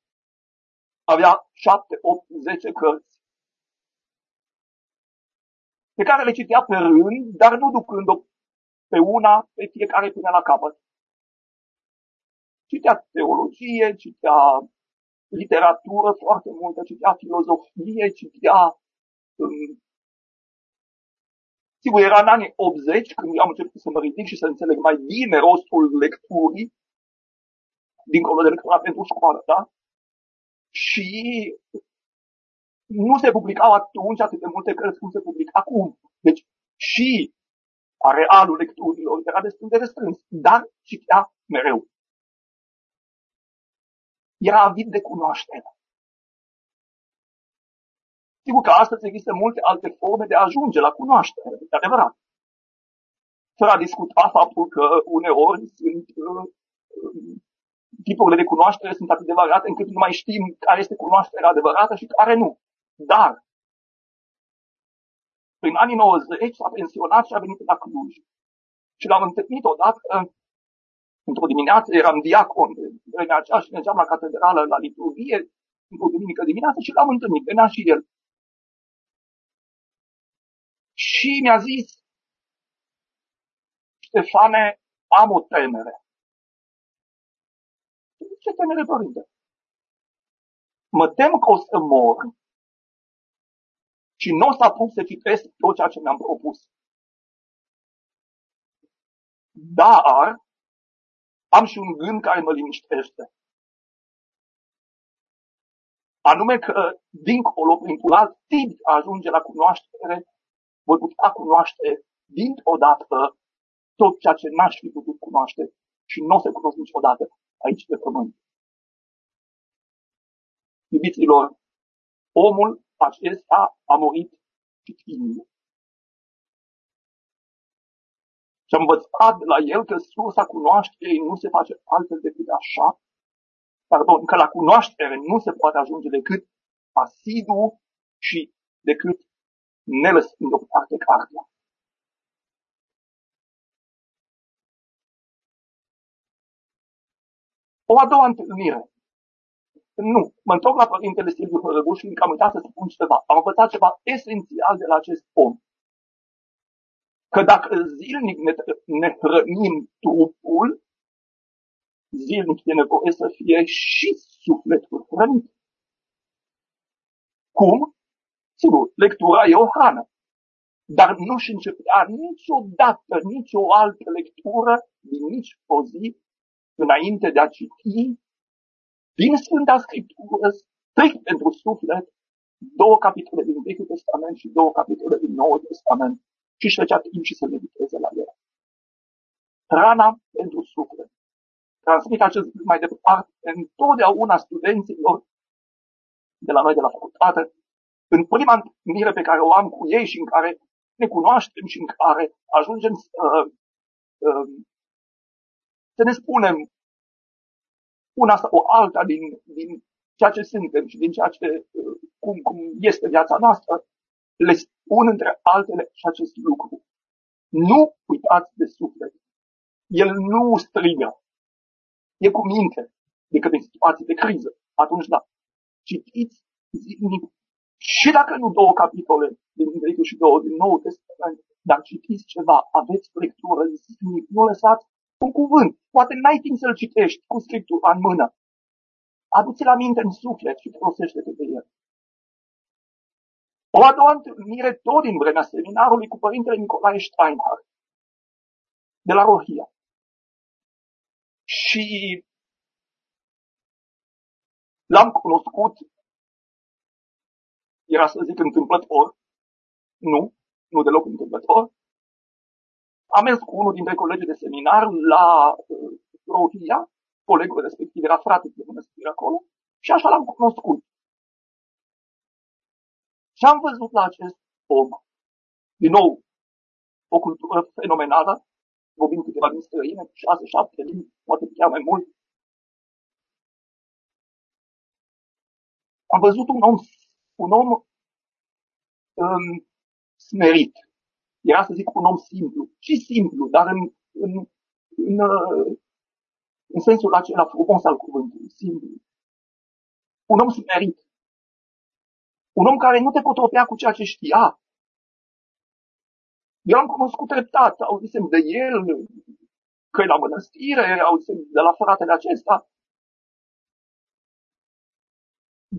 avea șapte, opt, zece cărți pe care le citea pe rând, dar nu ducând-o pe una, pe fiecare până la capăt. Citea teologie, citea literatură foarte multă, citea filozofie, citea... Um, sigur, era în anii 80, când eu am început să mă ridic și să înțeleg mai bine rostul lecturii, dincolo de lectura pentru școală, da? Și nu se publicau atunci atât de multe cărți cum se publică acum. Deci și arealul lecturilor era destul de restrâns, dar citea mereu. Era avid de cunoaștere. Sigur că astăzi există multe alte forme de a ajunge la cunoaștere, de adevărat. Fără a discuta faptul că uneori sunt uh, tipurile de cunoaștere sunt atât de variate încât nu mai știm care este cunoașterea adevărată și care nu. Dar, prin anii 90 s-a pensionat și a venit la Cluj. Și l-am întâlnit odată, într-o dimineață, eram diacon, de vremea aceea și mergeam la catedrală, la liturghie, într-o duminică dimineață și l-am întâlnit, venea și el. Și mi-a zis, Ștefane, am o temere. Ce temere, părinte? Mă tem că o să mor și nu o să apuc să citesc tot ceea ce mi-am propus. Dar am și un gând care mă liniștește. Anume că, dincolo, prin un alt tip ajunge la cunoaștere, voi putea cunoaște dintr-o dată tot ceea ce n-aș fi putut cunoaște și nu o să cunosc niciodată aici pe pământ. Iubiților, omul acesta a murit știind. Și am învățat la el că sursa cunoașterii nu se face altfel decât așa, pardon, că la cunoaștere nu se poate ajunge decât asidu și decât ne lăsând parte cartea. O a doua întâlnire. Nu, mă întorc la Părintele Silviu Hărăguș și am uitat să spun ceva. Am învățat ceva esențial de la acest om. Că dacă zilnic ne, ne hrănim trupul, zilnic e nevoie să fie și sufletul hrănit. Cum? Sigur, lectura e o hrană. Dar nu și începea niciodată, nicio altă lectură din nici o zi înainte de a citi din Sfânta Scriptură, strict pentru suflet, două capitole din Vechiul Testament și două capitole din Noul Testament și își făcea timp și să mediteze la ele. Rana pentru suflet. Transmit acest lucru mai departe întotdeauna studenților de la noi de la facultate, în prima întâlnire pe care o am cu ei și în care ne cunoaștem și în care ajungem să, uh, să ne spunem una sau alta din, din ceea ce suntem și din ceea ce, uh, cum, cum este viața noastră, le spun între altele și acest lucru. Nu uitați de suflet. El nu strigă. E cu minte decât în situații de criză. Atunci da. Citiți zilnic și dacă nu două capitole din Vechiul și două din Noul Testament, dar citiți ceva, aveți lectură zilnic, nu lăsați un cuvânt. Poate n-ai timp să-l citești cu scriptura în mână, Adu-ți la minte în suflet și folosește-te de el. O a doua întâlnire tot din vremea seminarului cu părintele Nicolae Steinhardt de la Rohia. Și l-am cunoscut, era să zic întâmplător, nu, nu deloc întâmplător. Am mers cu unul dintre colegii de seminar la uh, Rohia colegul respectiv era frate de mănăstire acolo și așa l-am cunoscut. Și am văzut la acest om, din nou, o cultură fenomenală, vorbim câteva din străine, șase, șapte limbi, poate chiar mai mult. Am văzut un om, un om um, smerit. Era să zic un om simplu. Și simplu, dar în, în, în, în sensul acela frumos al cuvântului, simplu. Un om smerit. Un om care nu te cotopea cu ceea ce știa. Eu am cunoscut treptat, auzisem de el, că e la mănăstire, auzisem de la fratele acesta.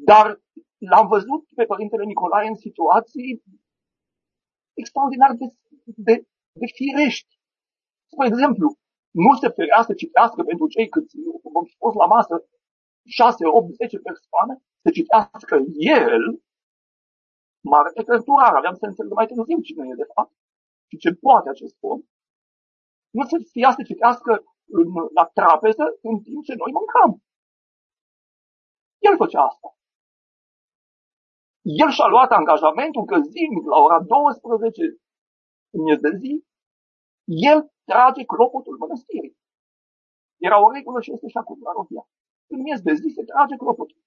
Dar l-am văzut pe Părintele Nicolae în situații extraordinar de, de, de firești. Spre exemplu, nu se ferea să citească pentru cei cât vom fi fost la masă 6, 8, 10 persoane, să citească el mare cărturar. Aveam să înțeleg mai târziu cine e de fapt și ce poate acest om. Nu să fie să citească în, la trapeză în timp ce noi mâncam. El făcea asta. El și-a luat angajamentul că zilnic la ora 12 în miez de zi, el trage clopotul mănăstirii. Era o regulă și este și acum la România. În miez de zi se trage clopotul.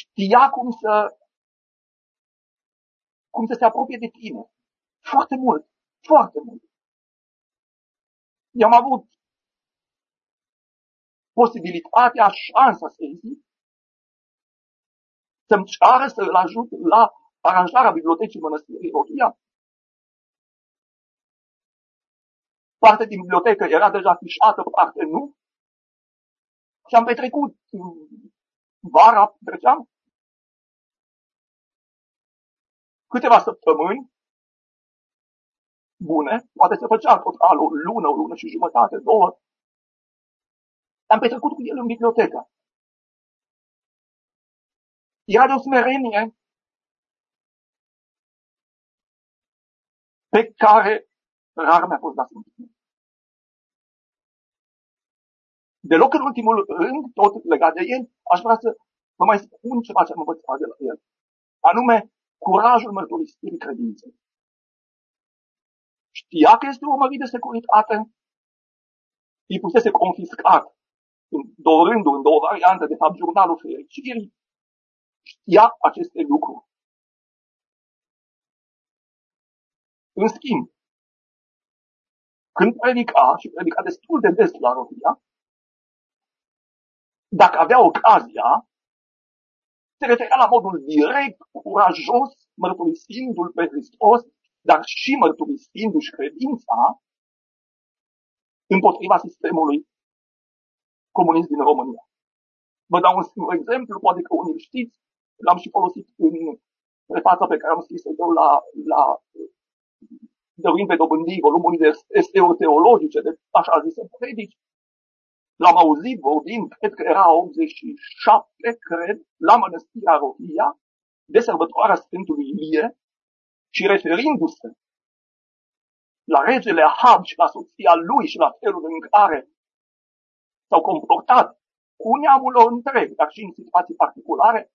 Știa cum să, cum să se apropie de tine. Foarte mult. Foarte mult. I-am avut posibilitatea, șansa să zic, să-mi ceară să îl ajut la aranjarea bibliotecii mănăstirii Rochia. Parte din bibliotecă era deja fișată, parte nu. Și am petrecut vara, treceam, câteva săptămâni bune, poate se făcea total o lună, o lună și jumătate, două. Am petrecut cu el în bibliotecă. Era de o smerenie pe care rar mi-a fost dat să Deloc în ultimul rând, tot legat de el, aș vrea să vă mai spun ceva ce am învățat de la el. Anume, curajul mărturisirii credinței. Știa că este o mărit de securitate, îi pusese confiscat în două rânduri, în două variante, de fapt, jurnalul fericirii, știa aceste lucruri. În schimb, când predica, și predica destul de des la România, dacă avea ocazia, se referea la modul direct, curajos, mărturisindu-l pe Hristos, dar și mărturisindu-și credința împotriva sistemului comunist din România. Vă dau un singur exemplu, poate că unii știți, l-am și folosit în prefața pe care am scris-o eu la, la dăruind pe dobândii volumul de eseuri teologice, de așa zise predici, l-am auzit vorbind, cred că era 87, cred, la mănăstirea Rohia, de sărbătoarea Sfântului Ilie și referindu-se la regele Ahab și la soția lui și la felul în care s-au comportat cu neamul lor întreg, dar și în situații particulare,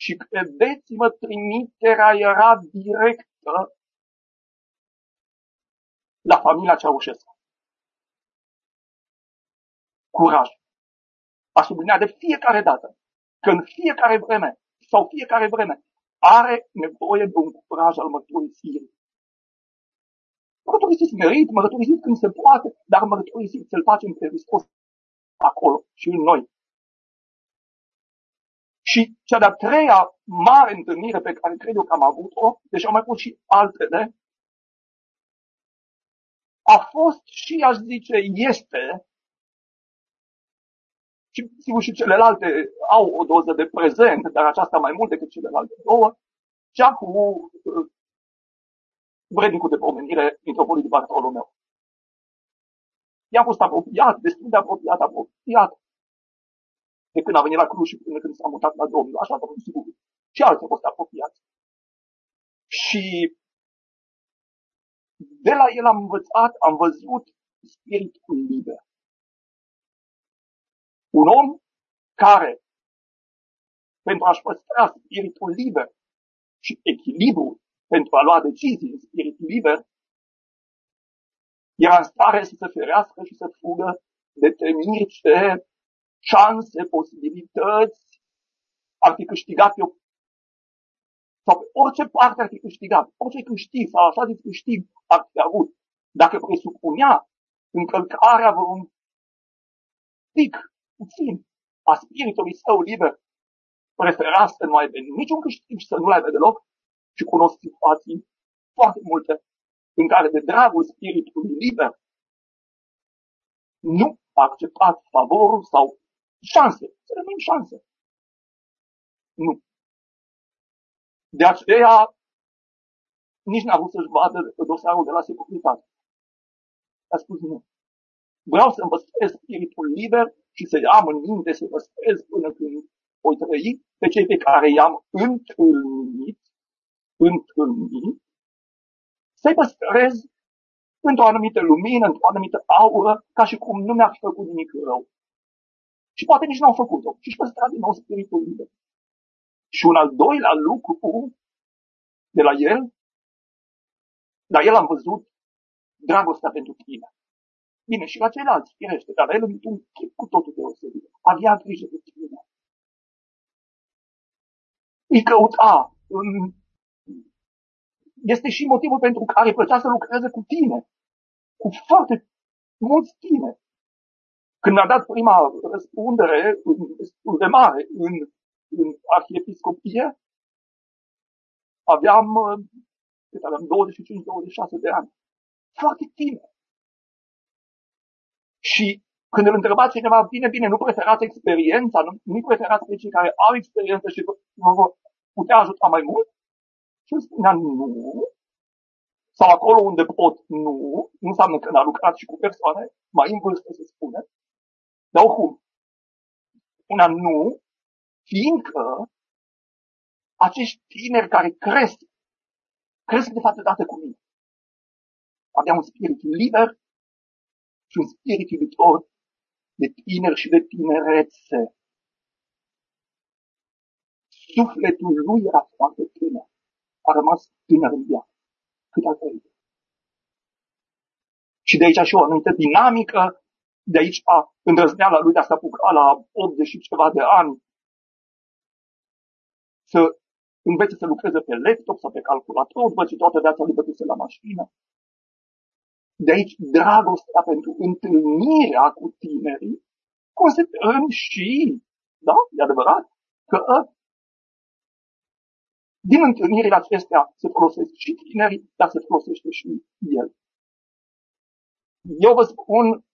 și credeți-mă, trimiterea era directă la familia Ceaușescu. Curaj. A subliniat de fiecare dată că în fiecare vreme sau fiecare vreme are nevoie de un curaj al mărturisirii. Mărturisiți merit, mărturisiți când se poate, dar mărturisiți să-L facem pe Hristos acolo și în noi. Și cea de-a treia mare întâlnire pe care cred eu că am avut-o, deși au mai fost și altele, a fost și, aș zice, este, și sigur și celelalte au o doză de prezent, dar aceasta mai mult decât celelalte două, cea cu uh, vrednicul de pomenire mitropolitul Bartolomeu. I-a fost apropiat, destul de apropiat, apropiat, de când a venit la Cluj și până când s-a mutat la Domnul. Așa, domnul sigur. Și alții au fost apropiați. Și de la el am învățat, am văzut spiritul liber. Un om care, pentru a-și păstra spiritul liber și echilibru pentru a lua decizii în spirit liber, era în stare să se ferească și să fugă de temiri ce șanse, posibilități ar fi câștigat eu sau pe orice parte ar fi câștigat, orice câștig sau așa de câștig ar fi avut, dacă presupunea încălcarea vreun pic, puțin, a spiritului său liber, prefera să nu aibă niciun câștig și să nu-l aibă deloc și cunosc situații foarte multe în care de dragul spiritului liber nu a acceptat favorul sau șanse, să rămân șanse. Nu. De aceea nici n-a vrut să-și vadă dosarul de la securitate. A spus nu. Vreau să-mi păstrez spiritul liber și să-i am în minte, să păstrez până când voi trăi pe cei pe care i-am întâlnit, întâlnit, să-i păstrez într-o anumită lumină, într-o anumită aură, ca și cum nu mi-ar fi făcut nimic rău. Și poate nici n-au făcut-o. Și își păstra din nou spiritul liber. Și un al doilea lucru de la el, la el am văzut dragostea pentru tine. Bine, și la ceilalți, firește, dar el într-un chip cu totul deosebit. Avea grijă de tine. Îi căuta. Este și motivul pentru care plăcea să lucreze cu tine. Cu foarte mulți tine. Când a dat prima răspundere destul de mare în, în arhiepiscopie, aveam, cât aveam 25-26 de ani. Foarte tine. Și când îl întreba cineva, bine, bine, nu preferați experiența, nu, nu preferați pe cei care au experiență și vă, vă putea ajuta mai mult? Și îmi spunea, nu. Sau acolo unde pot, nu. Nu înseamnă că n-a lucrat și cu persoane mai în vârstă, se spune. Dar oricum, spunea nu, fiindcă acești tineri care cresc, cresc de față dată cu mine. Avea un spirit liber și un spirit iubitor de tineri și de tinerețe. Sufletul lui era foarte tânăr. A rămas tânăr în viață. Cât a trăit. Și de aici și o anumită dinamică, de aici a îndrăzneala lui de a se apuca la 80 și ceva de ani să învețe să lucreze pe laptop sau pe calculator, după ce toată viața lui bătuse la mașină, de aici dragostea pentru întâlnirea cu tinerii, consemnând și, da, e adevărat, că din întâlnirile acestea se folosesc și tinerii, dar se folosește și el. Eu vă spun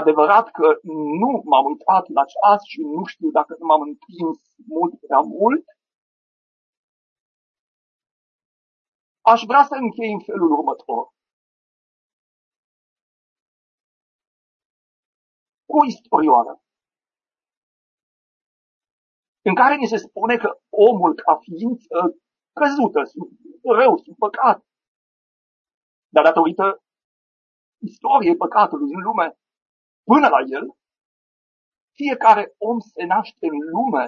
adevărat că nu m-am uitat la ceas și nu știu dacă nu m-am întins mult prea mult, Aș vrea să închei în felul următor. cu o istorioară în care ni se spune că omul ca ființă căzută, sub rău, sub păcat, dar datorită istoriei păcatului în lume, până la el, fiecare om se naște în lume,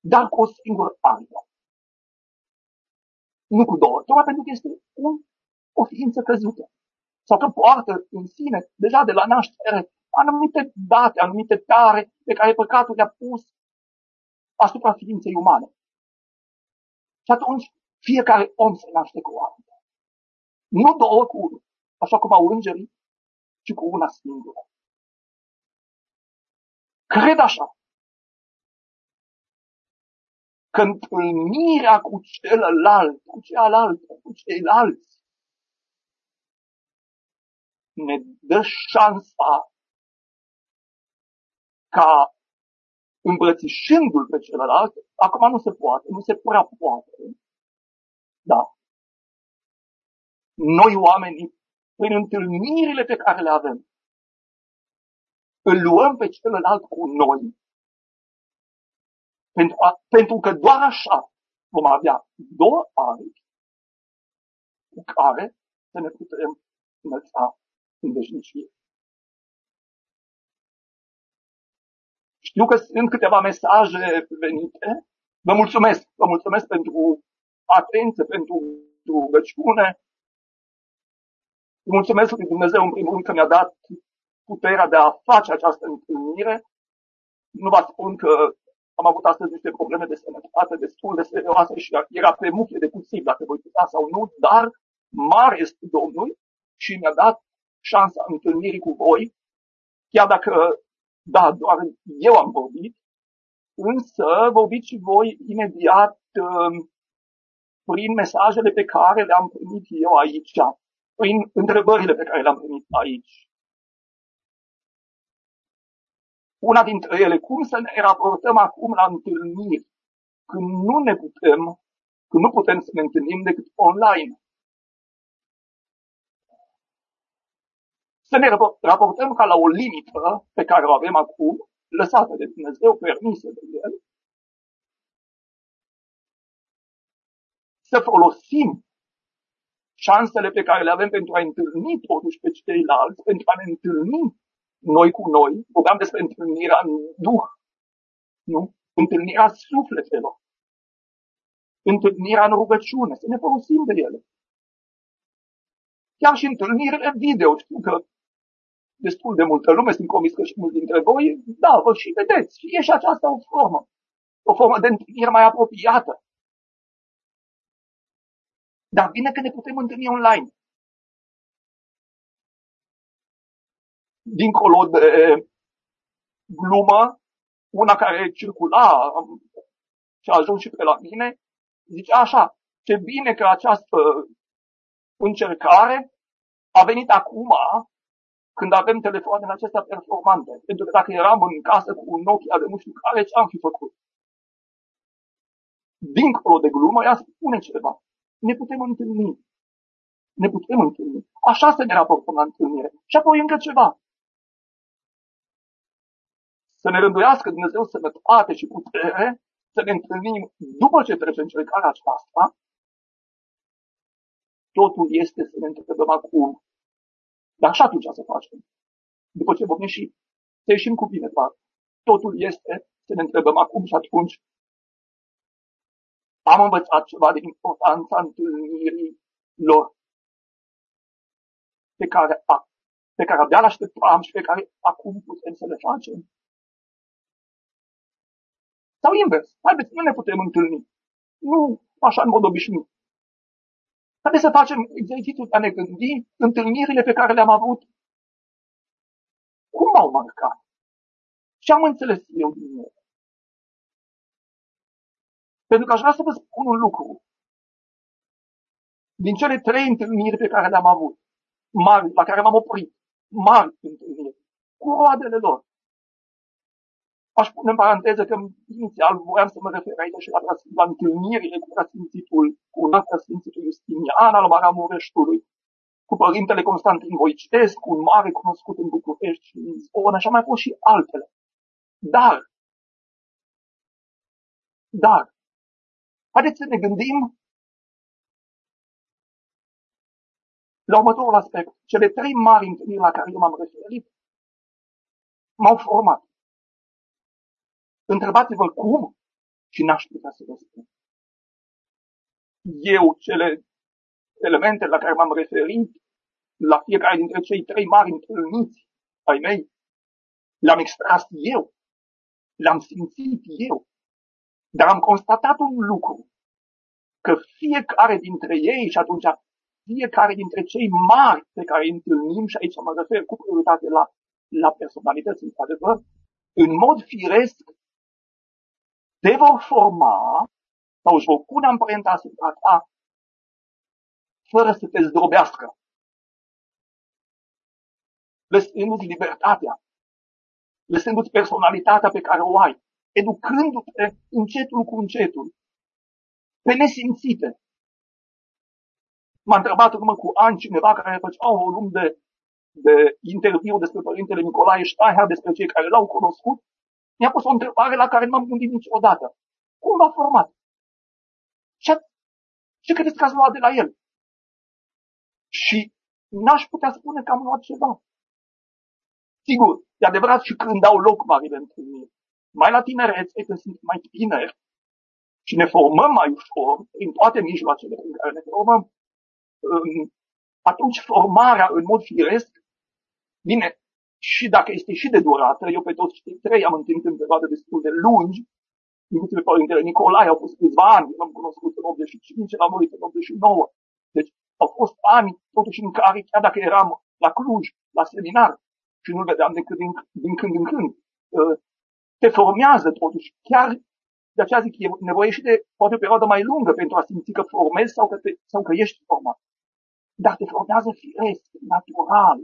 dar cu o singură armă. Nu cu două, tocmai pentru că este un, o ființă căzută. Sau că poartă în sine, deja de la naștere, anumite date, anumite tare pe care păcatul le-a pus asupra ființei umane. Și atunci fiecare om se naște cu o armă. Nu două cu unul, așa cum au îngerii, ci cu una singură. Cred așa, că întâlnirea cu celălalt, cu cealaltă, cu ceilalți, ne dă șansa ca îmbrățișându-l pe celălalt, acum nu se poate, nu se prea poate. Da. Noi oamenii, prin întâlnirile pe care le avem, îl luăm pe celălalt cu noi, pentru, a, pentru că doar așa vom avea două aripi cu care să ne putem înălța în veșnicie. Știu că sunt câteva mesaje venite. Vă mulțumesc. Vă mulțumesc pentru atenție, pentru rugăciune. Îi mulțumesc lui Dumnezeu în primul rând că mi-a dat puterea de a face această întâlnire. Nu vă spun că am avut astăzi niște probleme de sănătate destul de serioase și era pe muche de puțin dacă voi putea sau nu, dar mare este Domnul și mi-a dat șansa întâlnirii cu voi, chiar dacă da, doar eu am vorbit, însă vorbiți și voi imediat um, prin mesajele pe care le-am primit eu aici, prin întrebările pe care le-am primit aici. Una dintre ele, cum să ne raportăm acum la întâlniri când nu ne putem, când nu putem să ne întâlnim decât online. să ne raportăm ca la o limită pe care o avem acum, lăsată de Dumnezeu, permisă de El, să folosim șansele pe care le avem pentru a întâlni totuși pe ceilalți, pentru a ne întâlni noi cu noi, vorbeam despre întâlnirea în Duh, nu? Întâlnirea sufletelor, întâlnirea în rugăciune, să ne folosim de ele. Chiar și întâlnirile video, știu că destul de multă lume, sunt convins că și mulți dintre voi, da, vă și vedeți. Și e și aceasta o formă. O formă de întâlnire mai apropiată. Dar bine că ne putem întâlni online. Dincolo de glumă, una care circula și a ajuns și pe la mine, zicea așa, ce bine că această încercare a venit acum când avem telefoanele acestea performante. Pentru că dacă eram în casă cu un Nokia de nu știu care, ce am fi făcut? Dincolo de glumă, ea spune ceva. Ne putem întâlni. Ne putem întâlni. Așa se ne raportăm la întâlnire. Și apoi încă ceva. Să ne rânduiască Dumnezeu sănătate și putere, să ne întâlnim după ce trece încercarea aceasta, totul este să ne întrebăm acum dar și atunci să facem. După ce vom ieși, să ieșim cu bine, dar totul este să ne întrebăm acum și atunci. Am învățat ceva din importanța întâlnirii lor pe care, a, pe care abia l-așteptam și pe care acum putem să le facem. Sau invers, haideți, nu ne putem întâlni. Nu așa în mod obișnuit. Trebuie să facem exercițiul de a ne gândi întâlnirile pe care le-am avut. Cum m-au marcat? Ce am înțeles eu din ele? Pentru că aș vrea să vă spun un lucru. Din cele trei întâlniri pe care le-am avut, mari, la care m-am oprit, mari întâlniri, cu roadele lor, Aș pune în paranteză că inițial voiam să mă refer aici și la, la întâlnirile cu preasfințitul, cu preasfințitul Justinian al Maramureștului, cu părintele Constantin Voicescu, un mare cunoscut în București și în Zbon, așa mai fost și altele. Dar, dar, haideți să ne gândim la următorul aspect. Cele trei mari întâlniri la care eu m-am referit m-au format. Întrebați-vă cum și n-aș putea să vă spun. Eu, cele elemente la care m-am referit, la fiecare dintre cei trei mari întâlniți ai mei, le-am extras eu, le-am simțit eu, dar am constatat un lucru, că fiecare dintre ei, și atunci fiecare dintre cei mari pe care îi întâlnim, și aici mă refer cu prioritate la, la personalități, într-adevăr, în mod firesc, te vor forma sau își vor pune amprenta asupra ta fără să te zdrobească. Lăsându-ți libertatea, lăsându-ți personalitatea pe care o ai, educându-te încetul cu încetul, pe nesimțite. M-a întrebat urmă cu ani cineva care făcea un volum de, de interviu despre Părintele Nicolae Steinhardt, despre cei care l-au cunoscut. Mi-a pus o întrebare la care nu m-am gândit niciodată. Cum l-a format? Ce, ce credeți că ați luat de la el? Și n-aș putea spune că am luat ceva. Sigur, e adevărat și când dau loc marile întâlniri. Mai la tinerețe, când sunt mai tineri și ne formăm mai ușor, prin toate mijloacele în care ne formăm, atunci formarea în mod firesc, bine, și dacă este și de durată, eu pe toți cei trei am întâlnit în perioade destul de lungi, inclusiv pe Părintele Nicolae, au fost câțiva ani, l-am cunoscut în 85, l-am murit în 89. Deci au fost ani, totuși, în care, chiar dacă eram la Cluj, la seminar, și nu-l vedeam decât din, din când în când, uh, te formează totuși. Chiar de aceea zic, e nevoie și de poate o perioadă mai lungă pentru a simți că formezi sau că, te, sau că ești format. Dar te formează firesc, natural.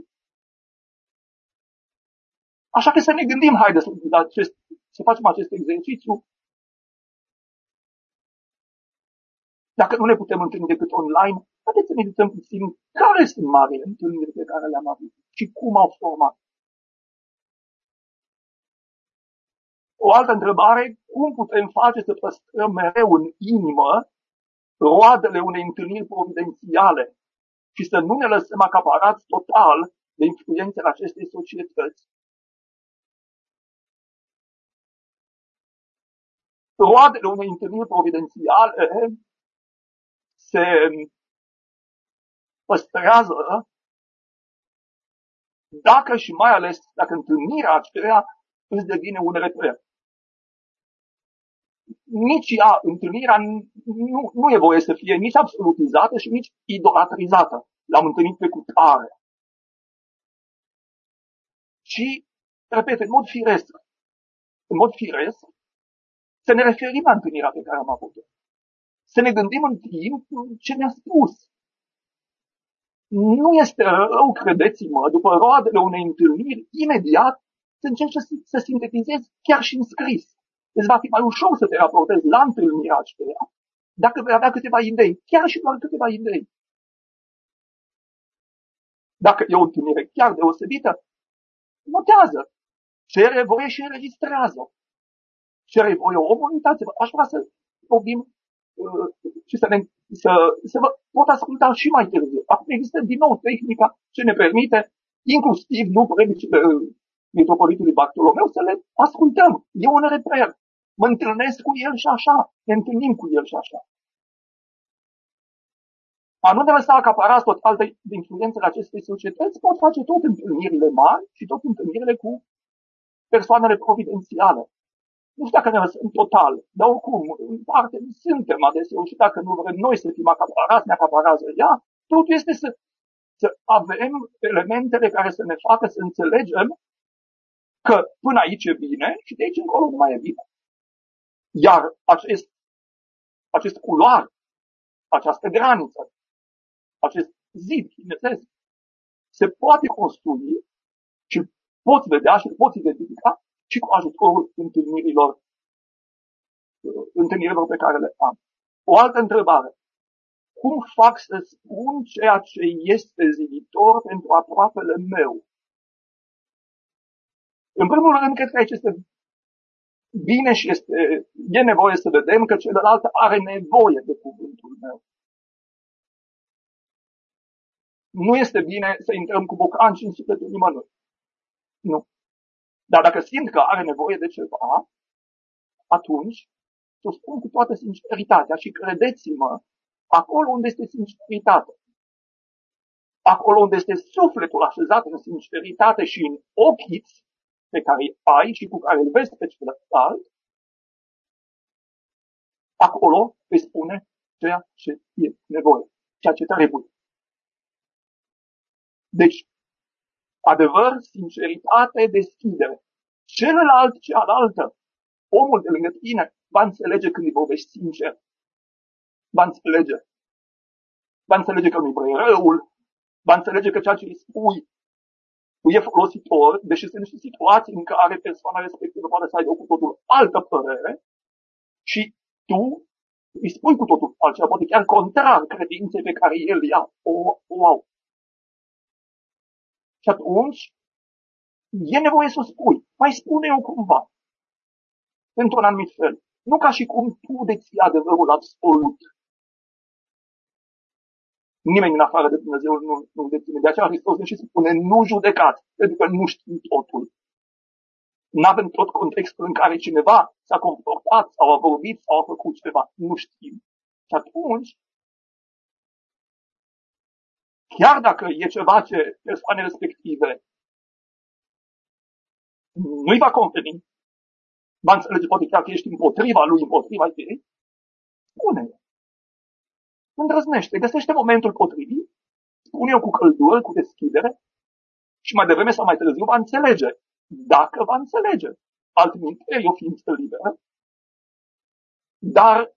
Așa că să ne gândim, haide să, acest, să facem acest exercițiu. Dacă nu ne putem întâlni decât online, haideți să ne uităm puțin care sunt marile întâlniri pe care le-am avut și cum au format. O altă întrebare, cum putem face să păstrăm mereu în inimă roadele unei întâlniri providențiale și să nu ne lăsăm acaparați total de influențele acestei societăți? Roadele unei întâlniri providențiale se păstrează dacă și mai ales dacă întâlnirea aceea îți devine un reper nici ea, întâlnirea nu, nu e voie să fie nici absolutizată și nici idolatrizată. L-am întâlnit pe cutare. Și, repet, în mod firesc, în mod firesc, să ne referim la întâlnirea pe care am avut-o. Să ne gândim în timp ce ne-a spus. Nu este rău, credeți-mă, după roadele unei întâlniri, imediat să încerci să, să sintetizezi chiar și în scris îți va fi mai ușor să te raportezi la întâlnirea aceea dacă vei avea câteva idei, chiar și doar câteva idei. Dacă e o întâlnire chiar deosebită, notează, cere voie și înregistrează. Cere voie o comunitate. Aș vrea să vorbim uh, și să, ne, să, să vă pot asculta și mai târziu. Acum există din nou tehnica ce ne permite, inclusiv nu predicile uh, metropolitului Bartolomeu, să le ascultăm. E un reper mă întâlnesc cu el și așa, ne întâlnim cu el și așa. A nu ne lăsa acaparați total de, de influențele acestei societăți, pot face tot întâlnirile mari și tot întâlnirile cu persoanele providențiale. Nu știu dacă ne lăsăm total, dar oricum, în parte suntem adeseori și dacă nu vrem noi să fim acaparați, ne acaparează ea, totul este să, să avem elementele care să ne facă să înțelegem că până aici e bine și de aici încolo nu mai e bine. Iar acest, acest culoar, această graniță, acest zid chinezesc, se poate construi și poți vedea și poți identifica și cu ajutorul întâlnirilor, întâlnirilor pe care le am. O altă întrebare. cum fac să spun ceea ce este ziditor pentru aproapele meu? În primul rând, cred că aici este bine și este, e nevoie să vedem că celălalt are nevoie de cuvântul meu. Nu este bine să intrăm cu bocanci în sufletul nimănui. Nu. Dar dacă simt că are nevoie de ceva, atunci să o spun cu toată sinceritatea și credeți-mă, acolo unde este sinceritate, acolo unde este sufletul așezat în sinceritate și în ochiți pe care îi ai și cu care îl vezi pe celălalt, acolo îi spune ceea ce e nevoie, ceea ce trebuie. Deci, adevăr, sinceritate, deschidere. Celălalt, cealaltă, omul de lângă tine, va înțelege când îi vorbești sincer. Va înțelege. Va înțelege că nu-i răul, va înțelege că ceea ce îi spui e folositor, deși sunt niște situații în care persoana respectivă poate să aibă cu totul altă părere și tu îi spui cu totul altceva, poate chiar contrar credinței pe care el ia o, o au. Și atunci e nevoie să o spui. Mai spune-o cumva. Într-un anumit fel. Nu ca și cum tu deții adevărul absolut Nimeni în afară de Dumnezeu nu, nu deține. De aceea Hristos și spune, nu judecați, pentru că nu știm totul. Nu avem tot contextul în care cineva s-a comportat sau a vorbit sau a făcut ceva. Nu știm. Și atunci, chiar dacă e ceva ce persoane respective nu-i va conferi, va înțelege poate chiar că ești împotriva lui, împotriva ei, spune îndrăznește, găsește momentul potrivit, spune-o cu căldură, cu deschidere și mai devreme sau mai târziu va înțelege. Dacă va înțelege. Altminte, e o ființă liberă. Dar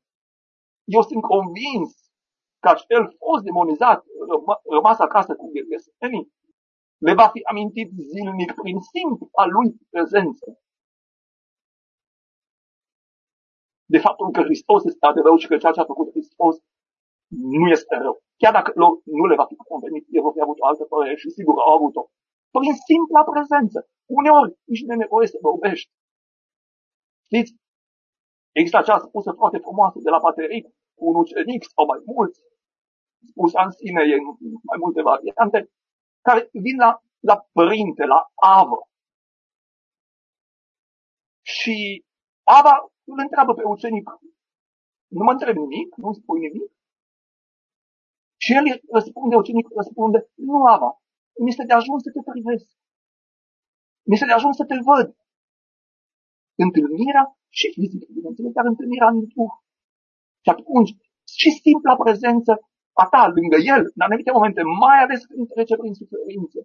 eu sunt convins că acel fost demonizat, rămas acasă cu ghesenii, le va fi amintit zilnic prin simpla lui prezență. De faptul că Hristos este adevărul și că ceea ce a făcut Hristos nu este rău. Chiar dacă lor nu le va fi convenit, ei vor fi avut o altă părere și sigur au avut-o. Prin simpla prezență. Uneori nici nu e nevoie să vorbești. Știți? Există acea spusă foarte frumoasă de la Pateric cu un ucenic sau mai mulți, spus în sine, e mai multe variante, care vin la, la părinte, la avă. Și ava îl întreabă pe ucenic, nu mă întreb nimic, nu spui nimic, și el răspunde, ucenicul răspunde, nu, Ava, mi este de ajuns să te privesc. Mi este de ajuns să te văd. Întâlnirea și fizică, bineînțeles, dar întâlnirea în Duh. Și atunci, și simpla prezență a ta lângă el, în anumite momente, mai ales când trece prin suferință,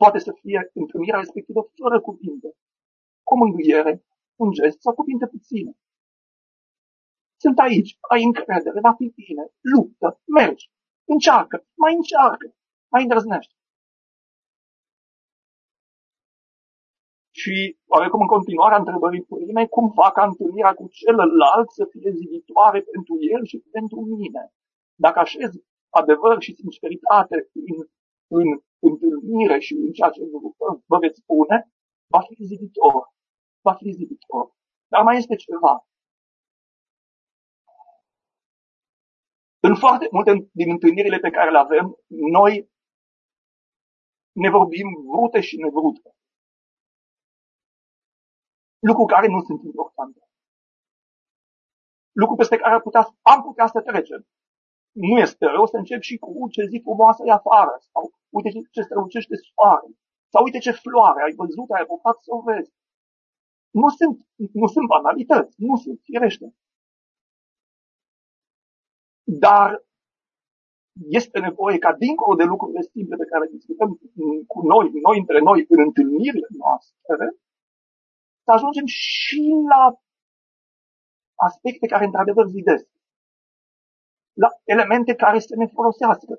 poate să fie întâlnirea respectivă fără cuvinte. Cu mângâiere, un gest sau cuvinte puține. Sunt aici, ai încredere, va fi bine, luptă, mergi. Încearcă, mai încearcă, mai îndrăznește. Și oarecum în continuarea întrebării prime, cum fac întâlnirea cu celălalt să fie ziditoare pentru el și pentru mine? Dacă așez adevăr și sinceritate în, în întâlnire și în ceea ce vă veți spune, va fi ziditor. Va fi ziditor. Dar mai este ceva. În foarte multe din întâlnirile pe care le avem, noi ne vorbim vrute și nevrute. Lucruri care nu sunt importante. Lucruri peste care putea, am putea să trecem. Nu este rău să încep și cu ce zi frumoasă e afară, sau uite ce strălucește soare, sau uite ce floare ai văzut, ai apucat să o vezi. Nu sunt, nu sunt banalități, nu sunt, firește. Dar este nevoie ca dincolo de lucrurile simple pe care discutăm cu noi, noi între noi, în întâlnirile noastre, să ajungem și la aspecte care într-adevăr zidesc. La elemente care să ne folosească.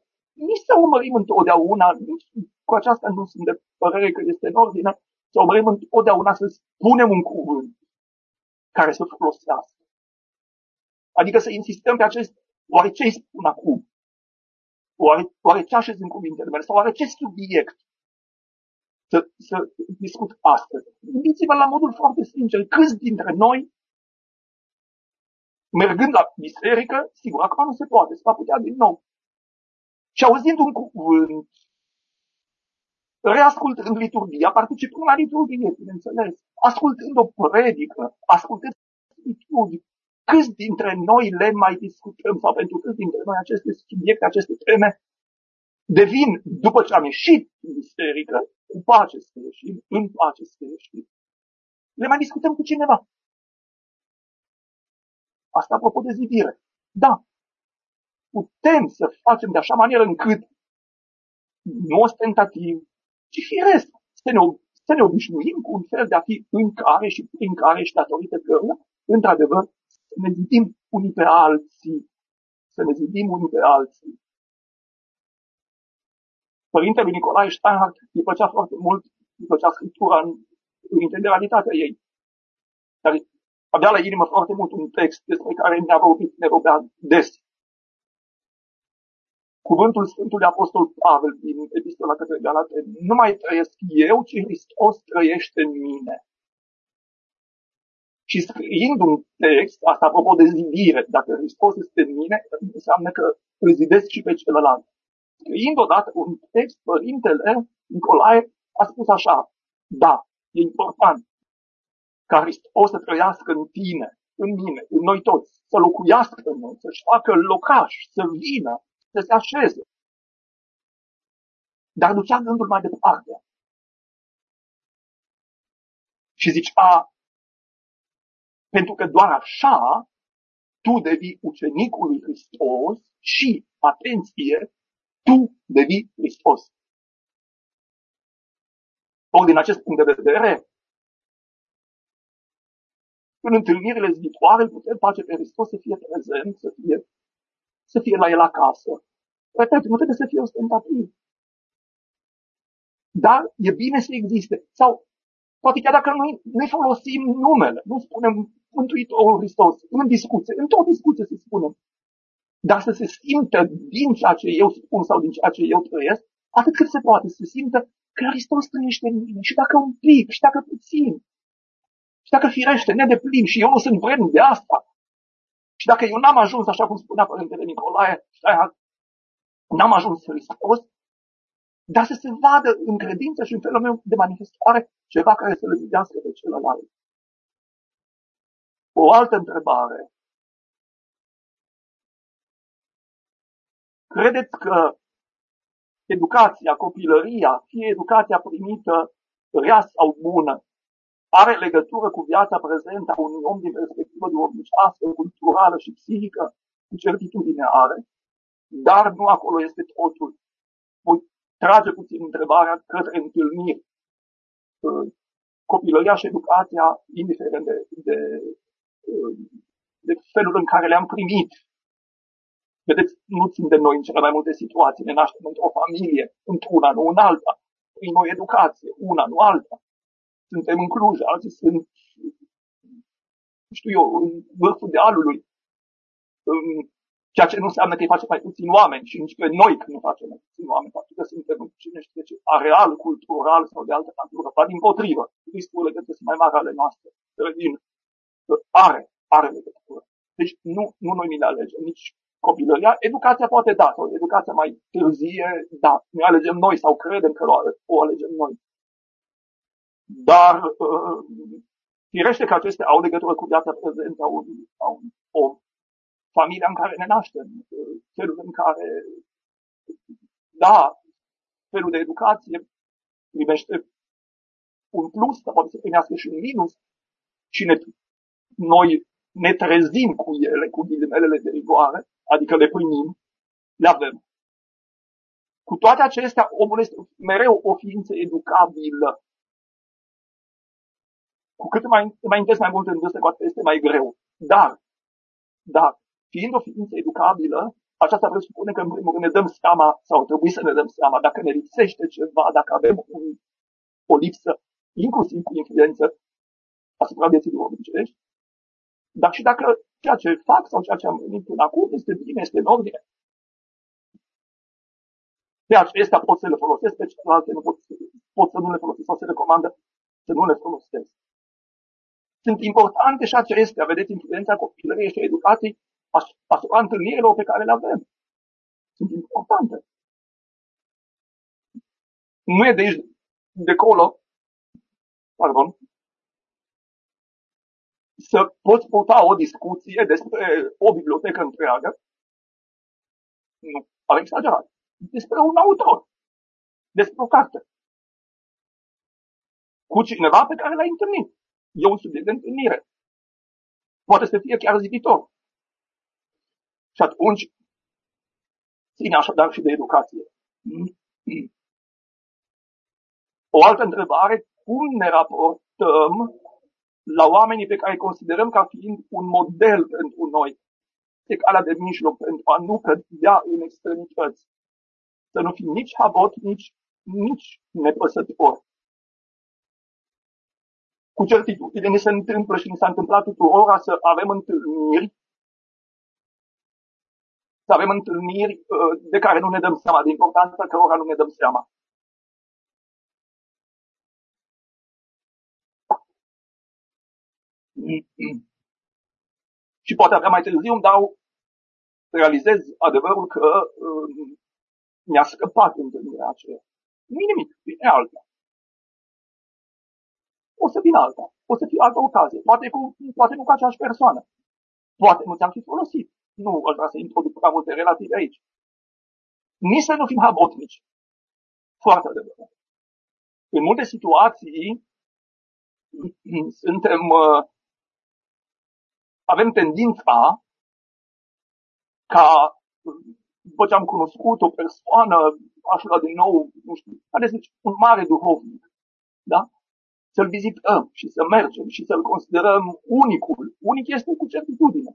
Nici să urmărim întotdeauna, nici cu aceasta nu sunt de părere că este în ordine, să urmărim întotdeauna să spunem un cuvânt care să folosească. Adică să insistăm pe acest Oare ce îi spun acum? Oare, oare ce așez în cuvintele mele? Sau oare ce subiect să, să discut astăzi? Gândiți-vă la modul foarte sincer. Câți dintre noi, mergând la biserică, sigur, acum nu se poate, se va putea din nou. Și auzind un cuvânt, reascultând liturgia, participând la liturgie, bineînțeles, ascultând o predică, ascultând liturgie, câți dintre noi le mai discutăm sau pentru câți dintre noi aceste subiecte, aceste teme devin, după ce am ieșit din biserică, cu pace să ieșim, în pace să ieșim, le mai discutăm cu cineva. Asta apropo de zidire. Da, putem să facem de așa manieră încât nu ostentativ, ci firesc, să ne, să ne obișnuim cu un fel de a fi în care și prin care și datorită căruia, într-adevăr, să ne zidim unii pe alții, să ne zidim unii pe alții. Părintele Nicolae Steinhardt îi plăcea foarte mult, îi plăcea scriptura în, în integralitatea ei. Dar avea la inimă foarte mult un text despre care ne-a vorbit, ne vorbea des. Cuvântul Sfântului Apostol Pavel din Epistola către Galate, nu mai trăiesc eu, ci Hristos trăiește în mine. Și scriind un text, asta apropo de zidire, dacă Hristos este în mine, înseamnă că îl zidesc și pe celălalt. Scriind odată un text, Părintele Nicolae a spus așa, da, e important ca Hristos să trăiască în tine, în mine, în noi toți, să locuiască în noi, să-și facă locaș, să vină, să se așeze. Dar ducea gândul mai departe. Și zicea, pentru că doar așa tu devii ucenicul lui Hristos și, atenție, tu devii Hristos. Ori din acest punct de vedere, în întâlnirile ziditoare putem face pe Hristos să fie prezent, să fie, să fie la el acasă. Repet, nu trebuie să fie ostentativ. Dar e bine să existe. Sau poate chiar dacă noi, noi folosim numele, nu spunem Mântuitorul Hristos, în discuție, în tot discuție să spunem, dar să se simtă din ceea ce eu spun sau din ceea ce eu trăiesc, atât cât se poate să se simtă că Hristos trăiește în mine și dacă un pic, și dacă puțin, și dacă firește, nedeplin și eu nu sunt vrednic de asta, și dacă eu n-am ajuns, așa cum spunea Părintele Nicolae, n-am ajuns Hristos, dar să se vadă în credință și în felul meu de manifestare ceva care să le zidească pe celălalt. O altă întrebare. Credeți că educația, copilăria, fie educația primită rea sau bună, are legătură cu viața prezentă a unui om din perspectivă duhovnicească, culturală și psihică? Cu certitudine are. Dar nu acolo este totul. Voi trage puțin întrebarea către întâlniri. Copilăria și educația, indiferent de, de de felul în care le-am primit. Vedeți, nu țin de noi în cele mai multe situații. Ne naștem într-o familie, într-una, nu în alta. Prin o educație, una, nu alta. Suntem în Cluj, alții sunt, știu eu, în vârful dealului. Ceea ce nu înseamnă că îi face mai puțin oameni și nici pe noi când nu facem mai puțin oameni, pentru că suntem cine știe ce, areal, cultural sau de altă natură, dar din potrivă, riscurile de sunt mai mari ale noastre, revin are, are legătură. Deci nu, nu noi ni le alegem, nici copilăria. Educația poate da, sau educația mai târzie, da, ne alegem noi sau credem că o alegem noi. Dar uh, firește că acestea au legătură cu viața prezentă a unui, a un om. Familia în care ne naștem, uh, felul în care, da, felul de educație primește un plus, dar poate să primească și un minus și ne noi ne trezim cu ele, cu ghilimelele de rigoare, adică le primim, le avem. Cu toate acestea, omul este mereu o ființă educabilă. Cu cât mai, mai interes mai mult în vârstă, cu atât este mai greu. Dar, dar, fiind o ființă educabilă, aceasta presupune că în primul rând ne dăm seama, sau trebuie să ne dăm seama, dacă ne lipsește ceva, dacă avem un, o lipsă, inclusiv cu influență asupra vieții duhovnicești, dar și dacă ceea ce fac sau ceea ce am venit până acum este bine, este în ordine. Pe acestea pot să le folosesc, pe celelalte nu pot, pot să nu le folosesc sau se recomandă să nu le folosesc. Sunt importante și acestea, vedeți, influența copilăriei și educației asupra întâlnirilor pe care le avem. Sunt importante. Nu e de aici, de acolo, pardon, să poți putea o discuție despre o bibliotecă întreagă. Nu, am exagerat. Despre un autor. Despre o carte. Cu cineva pe care l-ai întâlnit. E un subiect de întâlnire. Poate să fie chiar ziditor. Și atunci ține așadar și de educație. O altă întrebare, cum ne raportăm la oamenii pe care îi considerăm ca fiind un model pentru noi, pe calea de mijloc, pentru a nu cădea în extremități. Să nu fim nici habot, nici, nici nepăsător. Cu certitudine ni se întâmplă și ni s-a întâmplat tuturor să avem întâlniri să avem întâlniri uh, de care nu ne dăm seama, de importanța cărora nu ne dăm seama. Și poate avea mai târziu îmi dau, realizez adevărul că uh, mi-a scăpat întâlnirea aceea. Nu nimic, vine alta. O să vină alta. O să fie altă ocazie. Poate, cu, poate nu cu aceeași persoană. Poate nu ți-am fi folosit. Nu aș vrea să introduc prea multe relații aici. Nici să nu fim habotnici. Foarte adevărat. În multe situații suntem uh, avem tendința ca după ce am cunoscut o persoană, aș lua din nou, nu știu, haideți zice, un mare duhovnic, da? Să-l vizităm și să mergem și să-l considerăm unicul. Unic este cu certitudine.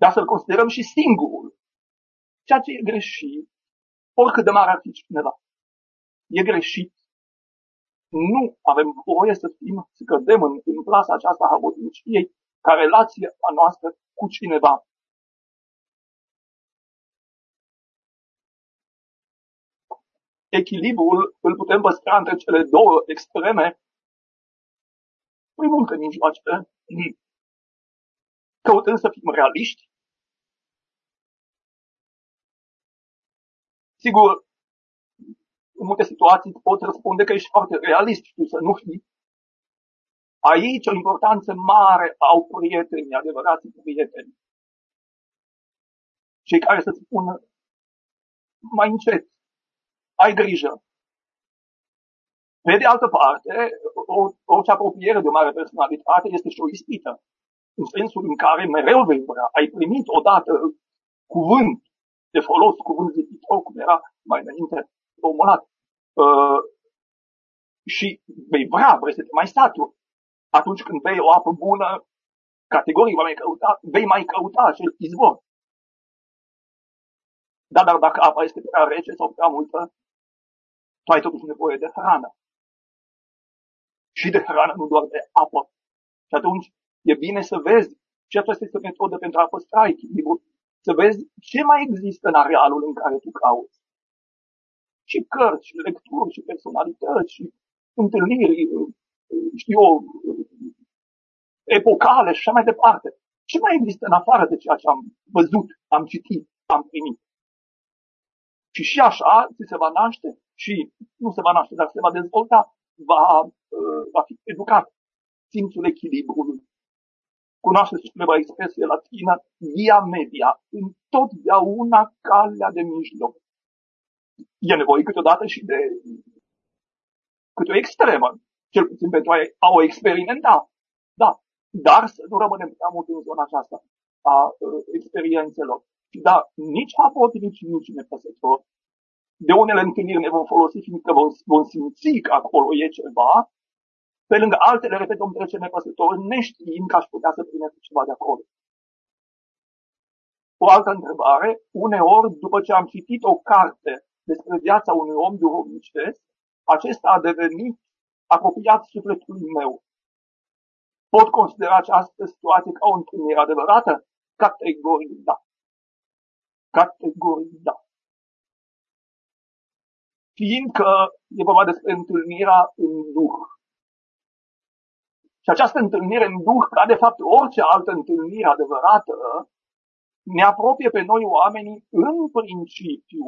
Dar să-l considerăm și singurul. Ceea ce e greșit, oricât de mare ar fi cineva. E greșit. Nu avem voie să fim, să cădem în, în plasa aceasta a habotniciei ca relație a noastră cu cineva. Echilibrul îl putem păstra între cele două extreme prin multe mijloace, căutând să fim realiști. Sigur, în multe situații poți răspunde că ești foarte realist și să nu fii Aici o importanță mare au prietenii, adevărații prieteni. Cei care să spună mai încet, ai grijă. Pe de altă parte, orice apropiere de o mare personalitate este și o ispită. În sensul în care mereu vei vrea, ai primit odată cuvânt de folos, cuvânt ziditor, cum era mai înainte formulat. Uh, și vei vrea, vrei să te mai saturi atunci când bei o apă bună, categoric mai căuta, vei mai căuta acel izvor. Da, dar dacă apa este prea rece sau prea multă, tu ai totuși nevoie de hrană. Și de hrană, nu doar de apă. Și atunci e bine să vezi ce aceasta este metodă pentru a păstra echilibru, să vezi ce mai există în arealul în care tu cauți. Și cărți, și lecturi, și personalități, și întâlniri, știu eu, epocale și așa mai departe. Ce mai există în afară de ceea ce am văzut, am citit, am primit? Și și așa ți se va naște și nu se va naște, dar se va dezvolta, va, uh, va fi educat simțul echilibrului. Cunoașteți ceva expresie latină, via media, întotdeauna calea de mijloc. E nevoie câteodată și de câte o extremă, cel puțin pentru a o experimenta. Da, dar să nu rămânem prea mult în zona aceasta a uh, experiențelor. Și da, nici apotrici, nici nepăsător. De unele întâlniri ne vom folosi fiindcă vom, vom simți că acolo e ceva, pe lângă altele, repet, vom trece nepăsător, neștiind că aș putea să primesc ceva de acolo. O altă întrebare, uneori, după ce am citit o carte despre viața unui om duhovnicesc, acesta a devenit apropiat sufletului meu. Pot considera această situație ca o întâlnire adevărată? Categoric da. Categoric da. Fiindcă e vorba despre întâlnirea în Duh. Și această întâlnire în Duh, ca de fapt orice altă întâlnire adevărată, ne apropie pe noi oamenii în principiu,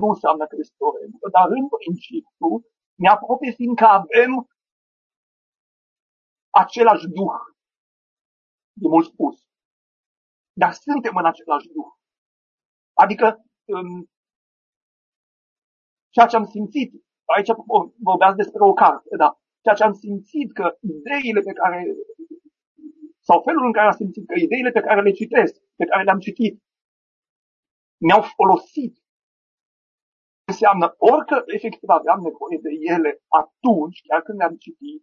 nu înseamnă că este o regulă, dar în principiu ne apropie fiindcă avem același Duh. E mult spus. Dar suntem în același Duh. Adică um, ceea ce am simțit, aici vorbeați despre o carte, da, ceea ce am simțit că ideile pe care, sau felul în care am simțit că ideile pe care le citesc, pe care le-am citit, mi-au folosit. Înseamnă orică efectiv aveam nevoie de ele atunci, chiar când le-am citit,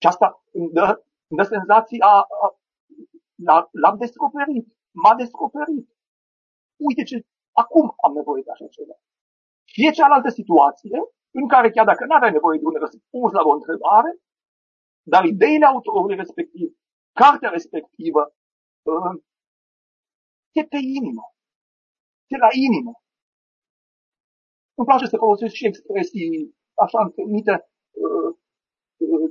și asta îmi dă, îmi dă senzația, l-am descoperit, m-a descoperit. Uite ce, acum am nevoie de așa ceva. Fie cealaltă situație, în care chiar dacă nu aveai nevoie de un răspuns la o întrebare, dar ideile autorului respectiv, cartea respectivă, te uh, pe inimă, te la inimă. Îmi place să folosesc și expresii așa întâlnite, uh, uh,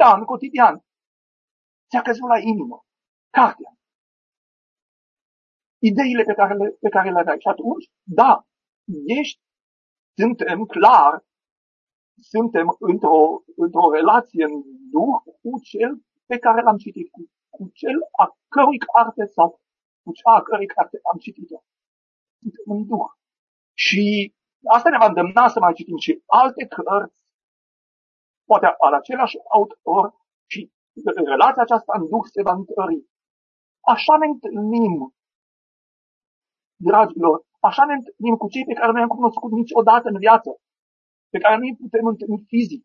da, în cotidian. Ți-a căzut la inimă, cartea. Ideile pe care le, pe care le aveai. Și atunci, da, ești suntem clar, suntem într-o, într-o relație în duh cu cel pe care l-am citit, cu, cu cel a cărui carte sau cu cea a cărui carte am citit-o. Suntem în duh. Și asta ne va îndemna să mai citim și alte cărți, poate al același autor și relația aceasta în duh se va întări. Așa ne întâlnim, dragilor, Așa ne întâlnim cu cei pe care noi am cunoscut niciodată în viață, pe care nu îi putem întâlni fizic.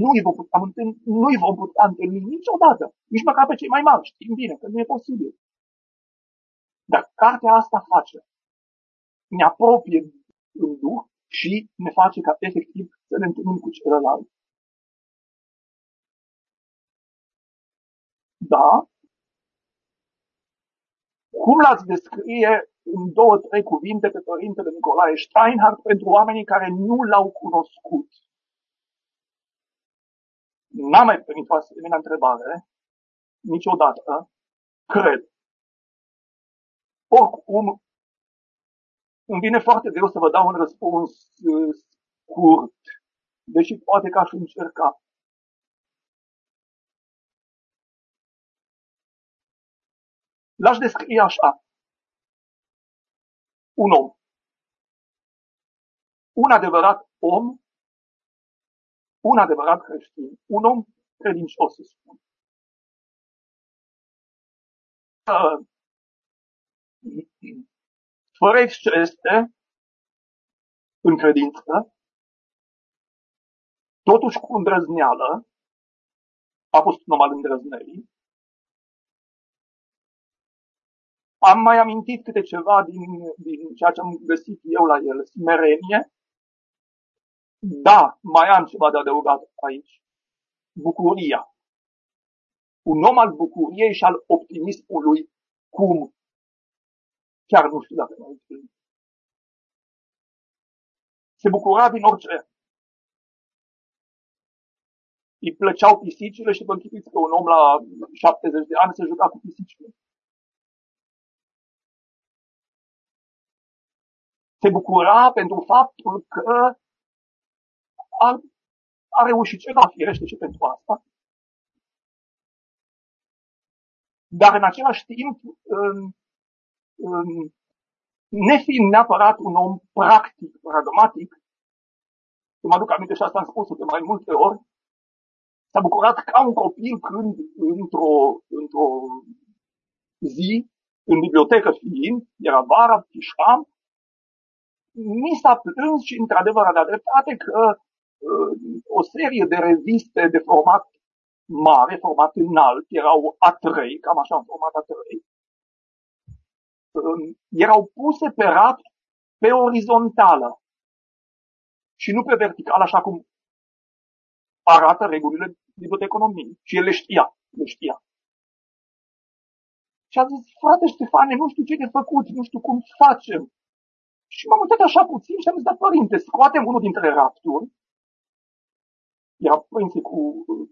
Nu îi vom putea întâlni, nu îi vom putea întâlni niciodată, nici măcar pe cei mai mari, știm bine că nu e posibil. Dar cartea asta face. Ne apropie în Duh și ne face ca efectiv să ne întâlnim cu celălalt. Da? Cum l-ați descrie în două, trei cuvinte pe Părintele Nicolae Steinhardt pentru oamenii care nu l-au cunoscut. N-am mai primit o asemenea întrebare niciodată, cred. Oricum, îmi vine foarte greu să vă dau un răspuns uh, scurt, deși poate că aș încerca. L-aș descrie așa un om. Un adevărat om, un adevărat creștin, un om credincios, să spun. Fără excese, în credință, totuși cu îndrăzneală, a fost un om al îndrăznerii, Am mai amintit câte ceva din, din ceea ce am găsit eu la el. Smerenie. Da, mai am ceva de adăugat aici. Bucuria. Un om al bucuriei și al optimismului. Cum? Chiar nu știu dacă mai întâlnit. Se bucura din orice. Îi plăceau pisicile și vă închipiți că un om la 70 de ani se juca cu pisicile. Se bucura pentru faptul că a, a reușit ceva, firește și pentru asta. Dar în același timp, nefiind neapărat un om practic, pragmatic, să mă aduc aminte și asta am spus de mai multe ori, s-a bucurat ca un copil când într-o, într-o zi, în bibliotecă fiind, era vara, pișam, mi s-a plâns și într-adevăr a dat dreptate că uh, o serie de reviste de format mare, format înalt, erau A3, cam așa, în format A3, uh, erau puse pe rat pe orizontală și nu pe verticală, așa cum arată regulile biblioteconomiei. Și el le știa, le știa. Și a zis, frate Ștefane, nu știu ce de făcut, nu știu cum facem. Și m-am uitat așa puțin și am zis, da, părinte, scoatem unul dintre rafturi. Era părinții cu uh,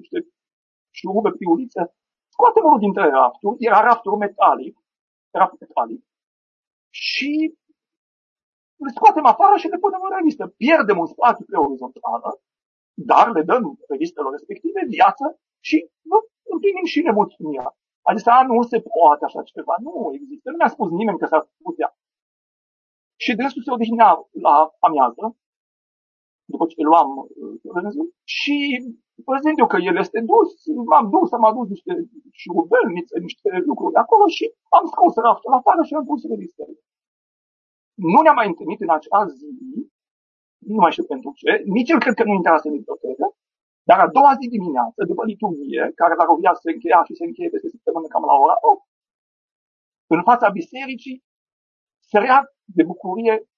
niște șurube piulițe. Scoatem unul dintre rafturi, era raftul metalic, raft metalic, și le scoatem afară și le punem în revistă. Pierdem un spațiu pe orizontală, dar le dăm revistelor respective viață și nu împlinim și nemulțumirea. Adică, a, nu se poate așa ceva. Nu există. Nu mi-a spus nimeni că s-ar putea. Și dânsul se odihnea la amiază, după ce luam rânzul, uh, și văzând eu că el este dus, m-am dus, am adus niște șurubelnițe, niște lucruri acolo și am scos raftul afară și am pus revistele. Nu ne-am mai întâlnit în acea zi, nu mai știu pentru ce, nici el cred că nu intrase în bibliotecă, dar a doua zi dimineață, după liturghie, care la Rovia se încheia și se încheie peste săptămână cam la ora 8, în fața bisericii, sărea de bucurie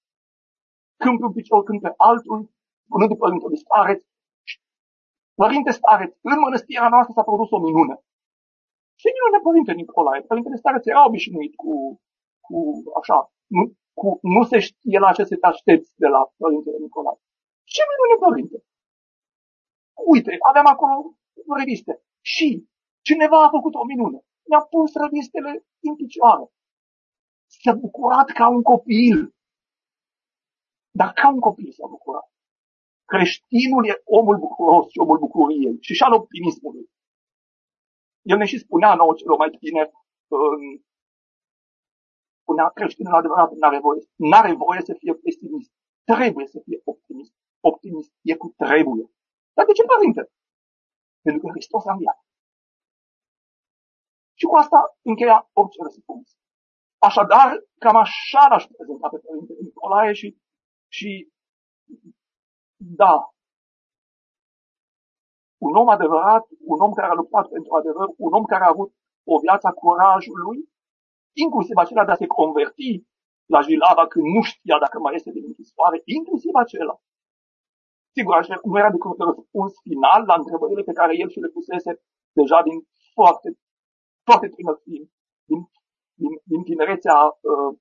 când pe un picior, când pe altul, spunând Părintele Stareț, Părinte Stareț, în mănăstirea noastră s-a produs o minune. Ce minune, Părinte Nicolae? Părintele Stareț era obișnuit cu, cu așa, nu, cu, nu se știe la ce să te aștepți de la Părintele Nicolae. Ce minune, Părinte? Uite, aveam acolo reviste. Și cineva a făcut o minune. Mi-a pus revistele în picioare. S-a bucurat ca un copil. Dar ca un copil s-a bucurat. Creștinul e omul bucuros și omul bucuriei și și al optimismului. El ne și spunea nouă celor mai tineri, um, spunea creștinul adevărat nu are voie, n-are voie să fie pesimist. Trebuie să fie optimist. Optimist e cu trebuie. Dar de ce, părinte? Pentru că Hristos a înviat. Și cu asta încheia orice răspuns. Așadar, cam așa l-aș prezenta pe Părintele Nicolae și, și da, un om adevărat, un om care a luptat pentru adevăr, un om care a avut o viață a curajului, inclusiv acela de a se converti la Jilava când nu știa dacă mai este din închisoare, inclusiv acela. Sigur, așa nu era decât un răspuns final la întrebările pe care el și le pusese deja din foarte, foarte tinerețe, din, din, din tinerețea uh,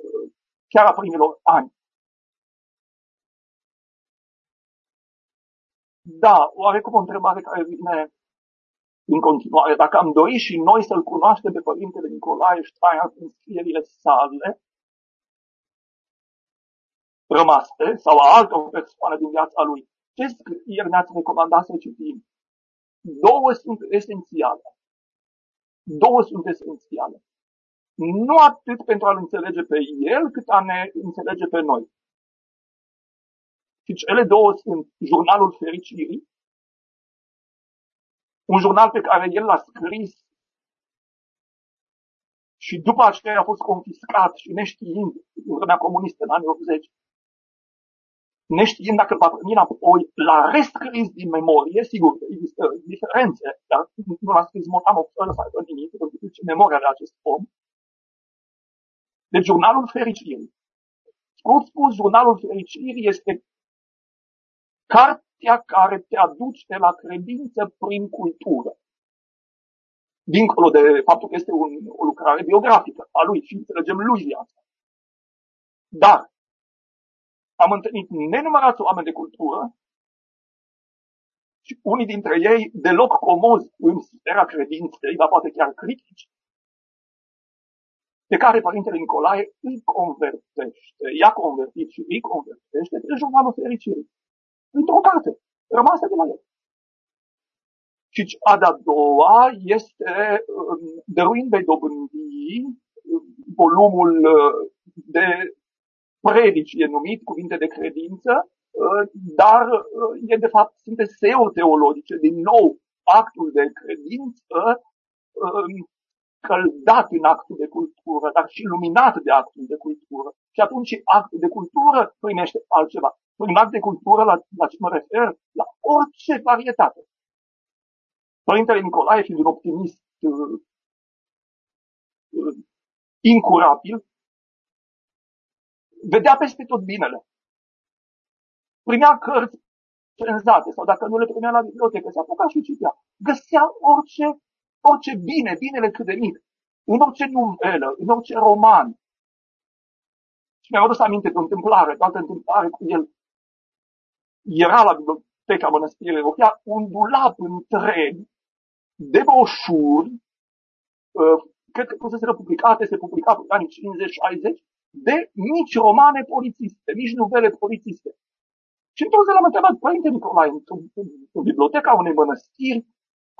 uh, chiar a primilor ani. Da, oarecum o întrebare care vine în continuare. Dacă am dorit și noi să-L cunoaștem pe Părintele Nicolae Steiner în scrierile sale rămaste sau a altor persoane din viața lui, ce scrieri ne-ați recomandat să citim? Două sunt esențiale. Două sunt esențiale. Nu atât pentru a-L înțelege pe El, cât a ne înțelege pe noi. Și cele două sunt jurnalul fericirii, un jurnal pe care el l-a scris și după aceea a fost confiscat și neștiind în vremea comunistă, în anii 80, neștiind dacă va primi înapoi, l-a rescris din memorie, sigur, există diferențe, dar nu l-a scris motamă fără să aibă nimic, pentru ce memoria de acest om. Deci jurnalul fericirii. Scurt spus, jurnalul fericirii este cartea care te aduce la credință prin cultură. Dincolo de faptul că este un, o lucrare biografică a lui și înțelegem lui viața. Dar am întâlnit nenumărați oameni de cultură și unii dintre ei deloc comozi în sfera credinței, dar poate chiar critici, pe care Părintele Nicolae îi convertește, i-a convertit și îi convertește pe jurnalul fericirii într-o carte rămasă de la el. Și cea de-a doua este um, dăruind de dobândii, um, volumul uh, de predici e numit, cuvinte de credință, uh, dar uh, e de fapt, sunt eseuri teologice, din nou, actul de credință, um, căldat în actul de cultură, dar și luminat de actul de cultură. Și atunci actul de cultură primește altceva un act de cultură la, la ce mă refer, la orice varietate. Părintele Nicolae, fiind un optimist uh, uh, incurabil, vedea peste tot binele. Primea cărți cenzate sau dacă nu le primea la bibliotecă, se apuca și citea. Găsea orice, orice bine, binele cât de mic, în orice numelă, în orice roman. Și mi-am adus aminte de o întâmplare, de o altă întâmplare cu el. Era la biblioteca mănăstirii Rochia un dulap întreg de broșuri, uh, cred că fuseseră publicate, se publica în anii 50-60, de mici romane polițiste, mici nuvele polițiste. Și într-o zi l-am întrebat, Părinte Nicolae, în, în, în biblioteca unei mănăstiri,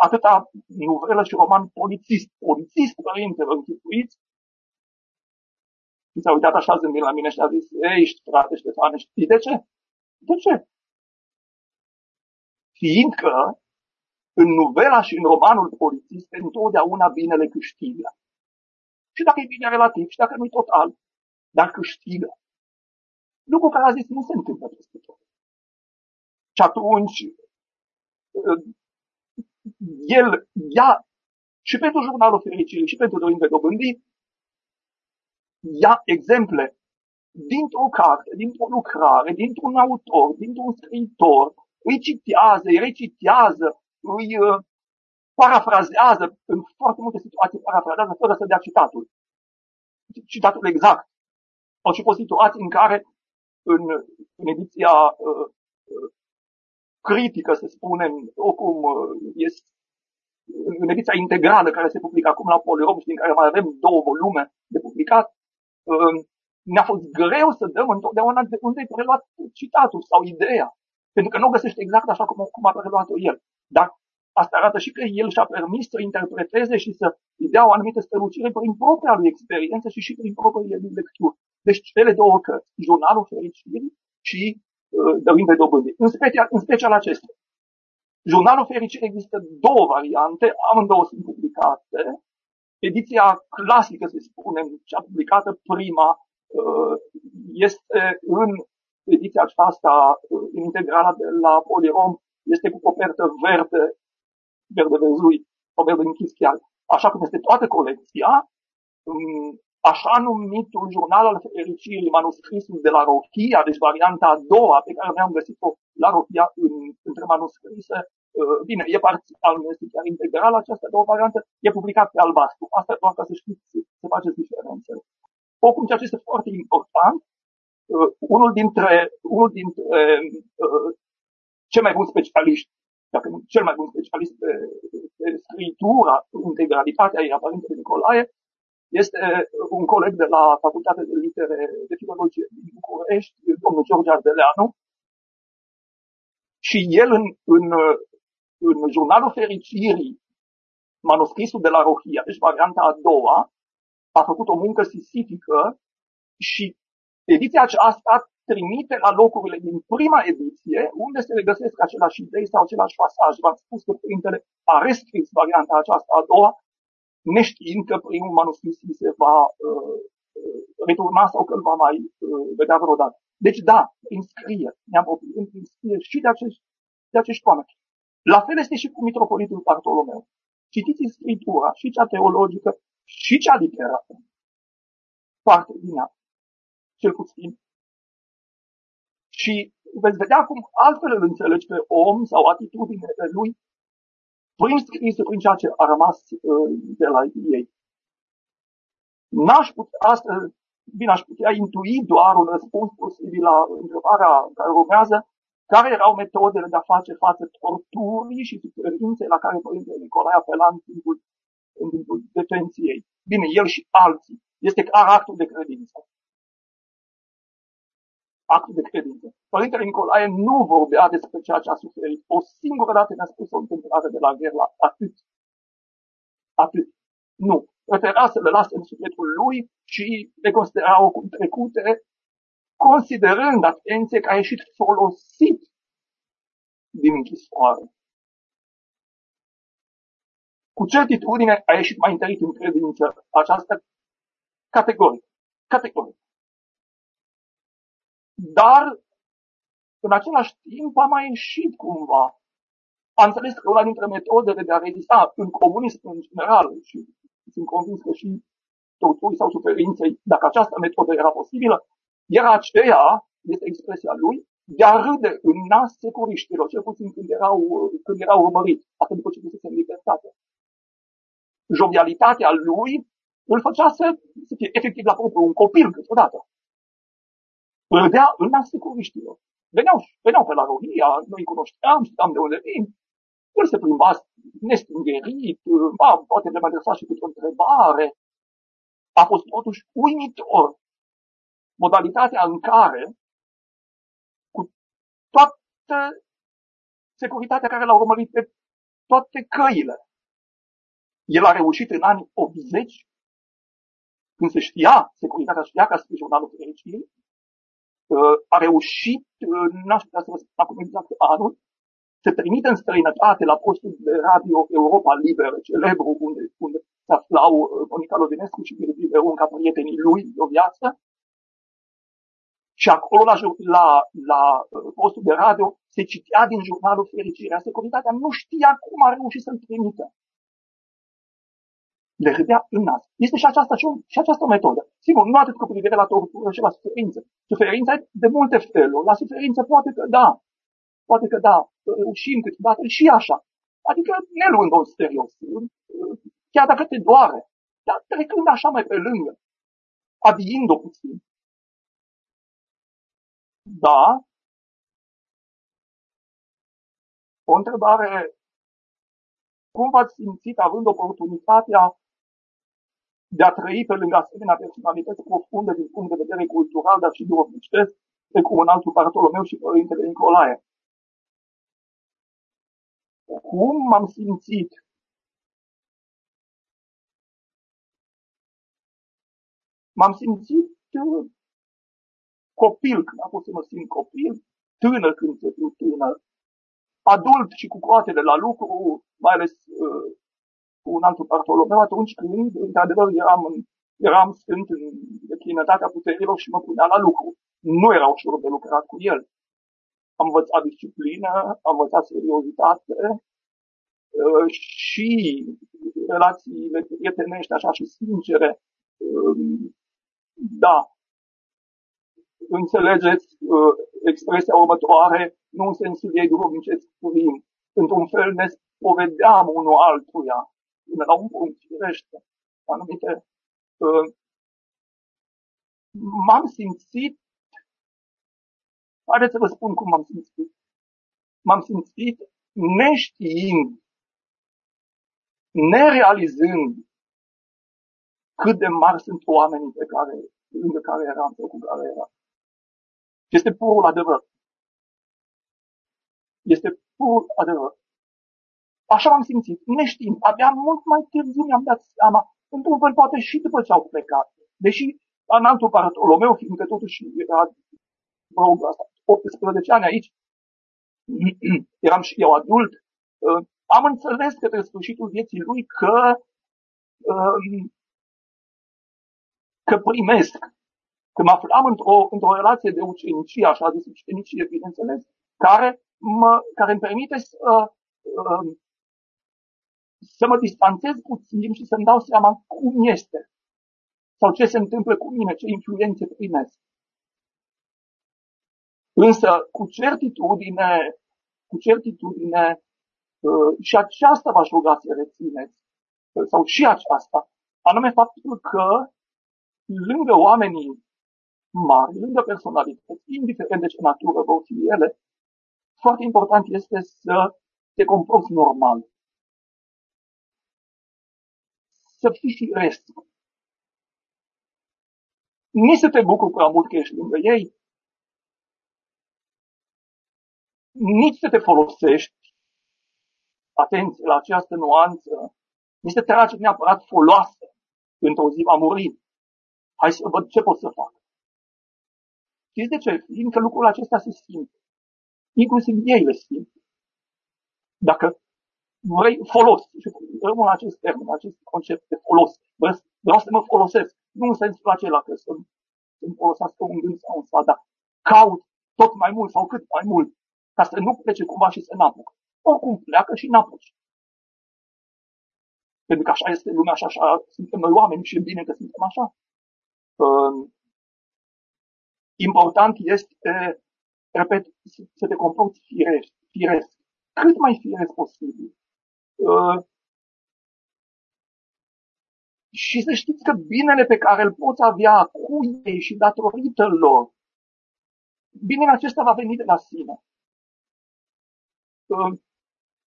atâta nuvelă și roman polițist, polițist, Părinte, vă închipuiți? Și s-a uitat așa zâmbind la mine și a zis, ei, frate Ștefane, știi de ce? De ce? Fiindcă în novela și în romanul polițist, întotdeauna binele câștigă. Și dacă e bine relativ, și dacă nu e total, dar câștigă. Lucru care a zis nu se întâmplă peste tot. Și atunci, uh, el ia și pentru jurnalul fericirii și pentru Dorin de dobândii, ia exemple dintr-o carte, dintr-o lucrare, dintr-un autor, dintr-un scriitor, îi citează, îi recitează, îi uh, parafrazează, în foarte multe situații parafrazează fără să dea citatul. Citatul exact. Au și fost situații în care în, în ediția uh, uh, critică, să spunem, oricum uh, este în ediția integrală care se publică acum la Polirom și din care mai avem două volume de publicat, uh, ne-a fost greu să dăm întotdeauna de unde ai preluat citatul sau ideea. Pentru că nu o găsește exact așa cum, cum a preluat-o el. Dar asta arată și că el și-a permis să interpreteze și să îi dea o anumită strălucire prin propria lui experiență și și prin propria lui lectură. Deci cele două cărți, Jurnalul Fericirii și uh, Dărim de dobândii. În special, în special acestea. Jurnalul Fericirii există două variante, amândouă sunt publicate. Ediția clasică, să spunem, cea publicată prima, uh, este în ediția aceasta uh, integrală de la Polirom este cu copertă verde, verde vezuit, sau verde închis chiar. Așa cum este toată colecția, um, așa numitul jurnal al fericirii, manuscrisul de la Rochia, deci varianta a doua pe care mi-am găsit-o la Rochia în, între manuscrise, uh, bine, e parțial, nu este chiar integral această două variante, e publicat pe albastru. Asta e doar ca să știți, să faceți diferențele. Oricum, ceea ce este foarte important, uh, unul dintre, unul dintre uh, cei mai buni specialiști, dacă nu cel mai bun specialist pe, pe scritura, integralitatea ei a Părintele Nicolae, este un coleg de la Facultatea de Litere de Filologie din București, domnul George Ardeleanu, și el în, în, în jurnalul fericirii, manuscrisul de la Rohia, deci varianta a doua, a făcut o muncă sisifică și ediția aceasta trimite la locurile din prima ediție, unde se regăsesc același idei sau același pasaj. V-am spus că Părintele a rescris varianta aceasta a doua, neștiind că primul manuscris se va uh, uh, returna sau că îl va mai uh, vedea vreodată. Deci da, prin scrieri, ne-am oprit prin scrieri și de acești, de acești oameni. La fel este și cu mitropolitul Bartolomeu. Citiți scriptura, și cea teologică, și cea literară. Foarte bine, cel puțin și veți vedea cum altfel îl înțelegi pe om sau atitudinile lui prin scris, prin ceea ce a rămas uh, de la ei. N-aș putea, astăzi, bine, aș putea intui doar un răspuns posibil la întrebarea care urmează, care erau metodele de a face față torturii și suferinței la care Părintele Nicolae apela în timpul, în timpul detenției. Bine, el și alții. Este clar actul de credință actul de credință. Părintele Nicolae nu vorbea despre ceea ce a suferit. O singură dată ne-a spus o întâmplare de la Gherla. Atât. Atât. Nu. Prefera să le lase în sufletul lui și le considerau cum trecute, considerând, atenție, că a ieșit folosit din închisoare. Cu certitudine a ieșit mai întărit în credință această categorică. Categoric. Dar, în același timp, a mai ieșit cumva. A înțeles că una dintre metodele de a rezista în comunism în general, și sunt convins că și torturii sau suferinței, dacă această metodă era posibilă, era aceea, este expresia lui, de a râde în nas securiștilor, cel puțin când erau, când erau urmăriți, atât după ce fusese în libertate. Jovialitatea lui îl făcea să, să fie efectiv la propriu un copil câteodată. Râdea în nas securiștilor. Veneau, veneau pe la România, noi cunoșteam, știam de unde vin, el se plimba nestângerit, ba, poate le mai adresa și câte o întrebare. A fost totuși uimitor modalitatea în care, cu toată securitatea care l-au urmărit pe toate căile, el a reușit în anii 80, când se știa, securitatea știa că a scris jurnalul fericirii, uh, a reușit, uh, n-aș putea să vă spun acum exact anul, să trimite în străinătate la postul de radio Europa Liberă, celebru, unde, unde se aflau uh, Monica Lovinescu și Virgil Leon ca prietenii lui de o viață. Și acolo, la, la, la postul de radio, se citea din jurnalul Fericirea. Securitatea nu știa cum a reușit să-l trimită le râdea în nas. Este și aceasta, și această metodă. Sigur, nu atât cu privire la tortură și la suferință. Suferința e de multe feluri. La suferință poate că da, poate că da, reușim câteodată și așa. Adică ne luând o serios, chiar dacă te doare, dar trecând așa mai pe lângă, adiind-o puțin. Da, o întrebare cum v-ați simțit având oportunitatea de a trăi pe lângă asemenea personalități profunde din punct de vedere cultural, dar și duhovnicesc, precum în altul Bartolomeu și Părintele Nicolae. Cum m-am simțit M-am simțit uh, copil când a fost să mă simt copil, tânăr când se fiu tânăr, adult și cu coatele la lucru, mai ales uh, cu un altul Bartolomeu, atunci când, într-adevăr, eram, în, eram stând în declinătatea puterilor și mă punea la lucru. Nu era ușor de lucrat cu el. Am învățat disciplină, am învățat seriozitate uh, și relațiile prietenești așa și sincere. Um, da, înțelegeți uh, expresia următoare, nu în sensul ei duhovnicesc prim. Într-un fel ne spovedeam unul altuia până la un punct, firește, anumite... Uh, m-am simțit, haideți să vă spun cum m-am simțit. M-am simțit neștiind, nerealizând cât de mari sunt oamenii pe care, lângă care eram sau cu care eram. Este purul adevăr. Este pur adevăr. Așa m-am simțit, neștiind. Abia mult mai târziu mi-am dat seama, într-un fel poate și după ce au plecat. Deși în altul Bartolomeu, fiindcă totuși era, mă rog, asta, 18 ani aici, eram și eu adult, uh, am înțeles către sfârșitul vieții lui că, uh, că primesc, că mă aflam într-o, într-o relație de ucenicie, așa zis ucenicie, bineînțeles, care, mă, care îmi permite să, uh, să mă distanțez puțin și să-mi dau seama cum este sau ce se întâmplă cu mine, ce influențe primesc. Însă, cu certitudine, cu certitudine, uh, și aceasta v-aș ruga să rețineți, uh, sau și aceasta, anume faptul că lângă oamenii mari, lângă personalități, indiferent de ce natură vor fi ele, foarte important este să te comporți normal. Să fii firesc. Nici să te bucuri prea mult că ești lângă ei, nici să te folosești, atenție la această nuanță, nici să te tragi neapărat foloasă într-o zi va muri. Hai să văd ce pot să fac. Știți de ce? Fiindcă lucrul acesta se simte. Inclusiv ei le simt. Dacă vrei folos. Și rămân acest termen, acest concept de folos. Vreau să mă folosesc. Nu în sensul acela că să îmi folosească un gând sau un sfat, dar caut tot mai mult sau cât mai mult ca să nu plece cumva și să n-apuc. Oricum pleacă și n-apuci. Pentru că așa este lumea și așa suntem noi oameni și e bine că suntem așa. Uh, important este, repet, să te comporți firesc, firesc, cât mai firesc posibil. Uh, și să știți că binele pe care îl poți avea cu ei și datorită lor binele acesta va veni de la sine. Uh,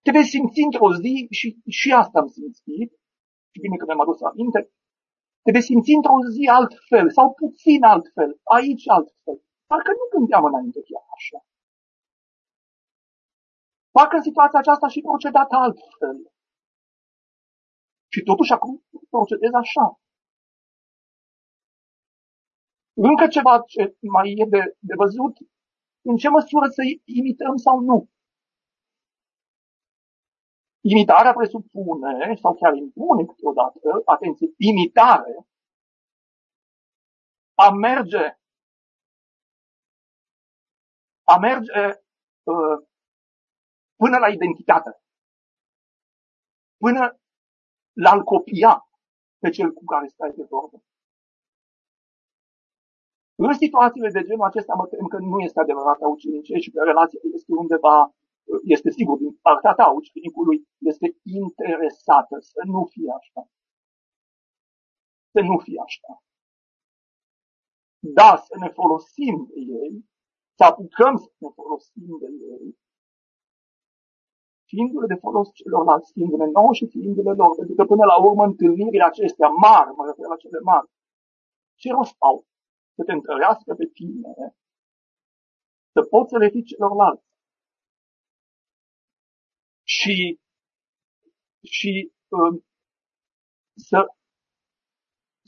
te vei simți într-o zi și, și asta am simțit, și bine că mi-am adus aminte, te vei simți într-o zi altfel sau puțin altfel, aici altfel. Parcă nu gândeam înainte chiar așa. Parcă în situația aceasta și procedat altfel. Și totuși acum procedez așa. Încă ceva ce mai e de, de văzut, în ce măsură să imităm sau nu. Imitarea presupune, sau chiar impune câteodată, atenție, imitare, a merge, a merge uh, până la identitate, până la-l copia pe cel cu care stai de vorbă. În situațiile de genul acesta mă tem că nu este adevărata ucenicie și că relația este undeva este sigur, din partea ta, ucenicului, este interesată să nu fie așa. Să nu fie așa. Da, să ne folosim de ei, să apucăm să ne folosim de ei, fiindu-le de folos celorlalți, fiindu-le nouă și fiindu-le lor, pentru că până la urmă întâlnirile acestea mari, mă refer la cele mari, ce rost au? Să te întărească pe tine, să poți să le fii celorlalți. Și, și uh, să,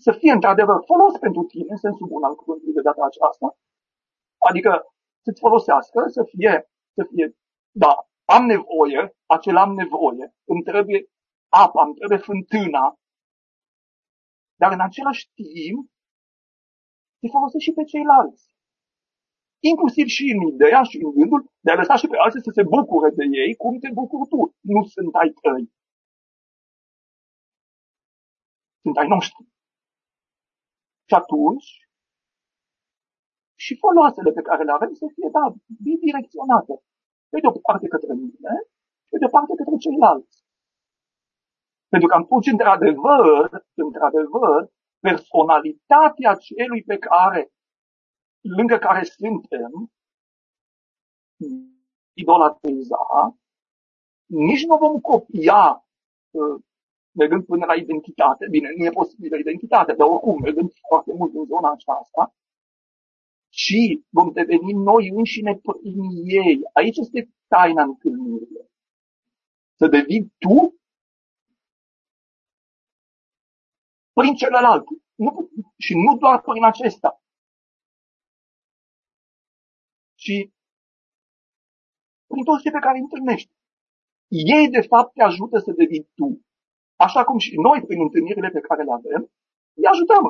să fie într-adevăr folos pentru tine, în sensul bun al cuvântului de data aceasta, adică să-ți folosească, să fie, să fie, da, am nevoie, acel am nevoie, îmi trebuie apa, îmi trebuie fântâna, dar în același timp te folosești și pe ceilalți inclusiv și în ideea și în gândul de a lăsa și pe alții să se bucure de ei cum te bucuri tu. Nu sunt ai tăi. Sunt ai noștri. Și atunci, și foloasele pe care le avem să fie, da, bidirecționate. Pe de o parte către mine, pe de o parte către ceilalți. Pentru că atunci, într-adevăr, într-adevăr, personalitatea celui pe care lângă care suntem, idolatriza, nici nu vom copia uh, mergând până la identitate. Bine, nu e posibilă identitate, dar oricum, mergând foarte mult în zona aceasta, și vom deveni noi înșine prin ei. Aici este taina întâlnirii. Să devii tu prin celălalt. Nu, și nu doar prin acesta. ci prin toți cei pe care îi întâlnești. Ei, de fapt, te ajută să devii tu. Așa cum și noi, prin întâlnirile pe care le avem, îi ajutăm.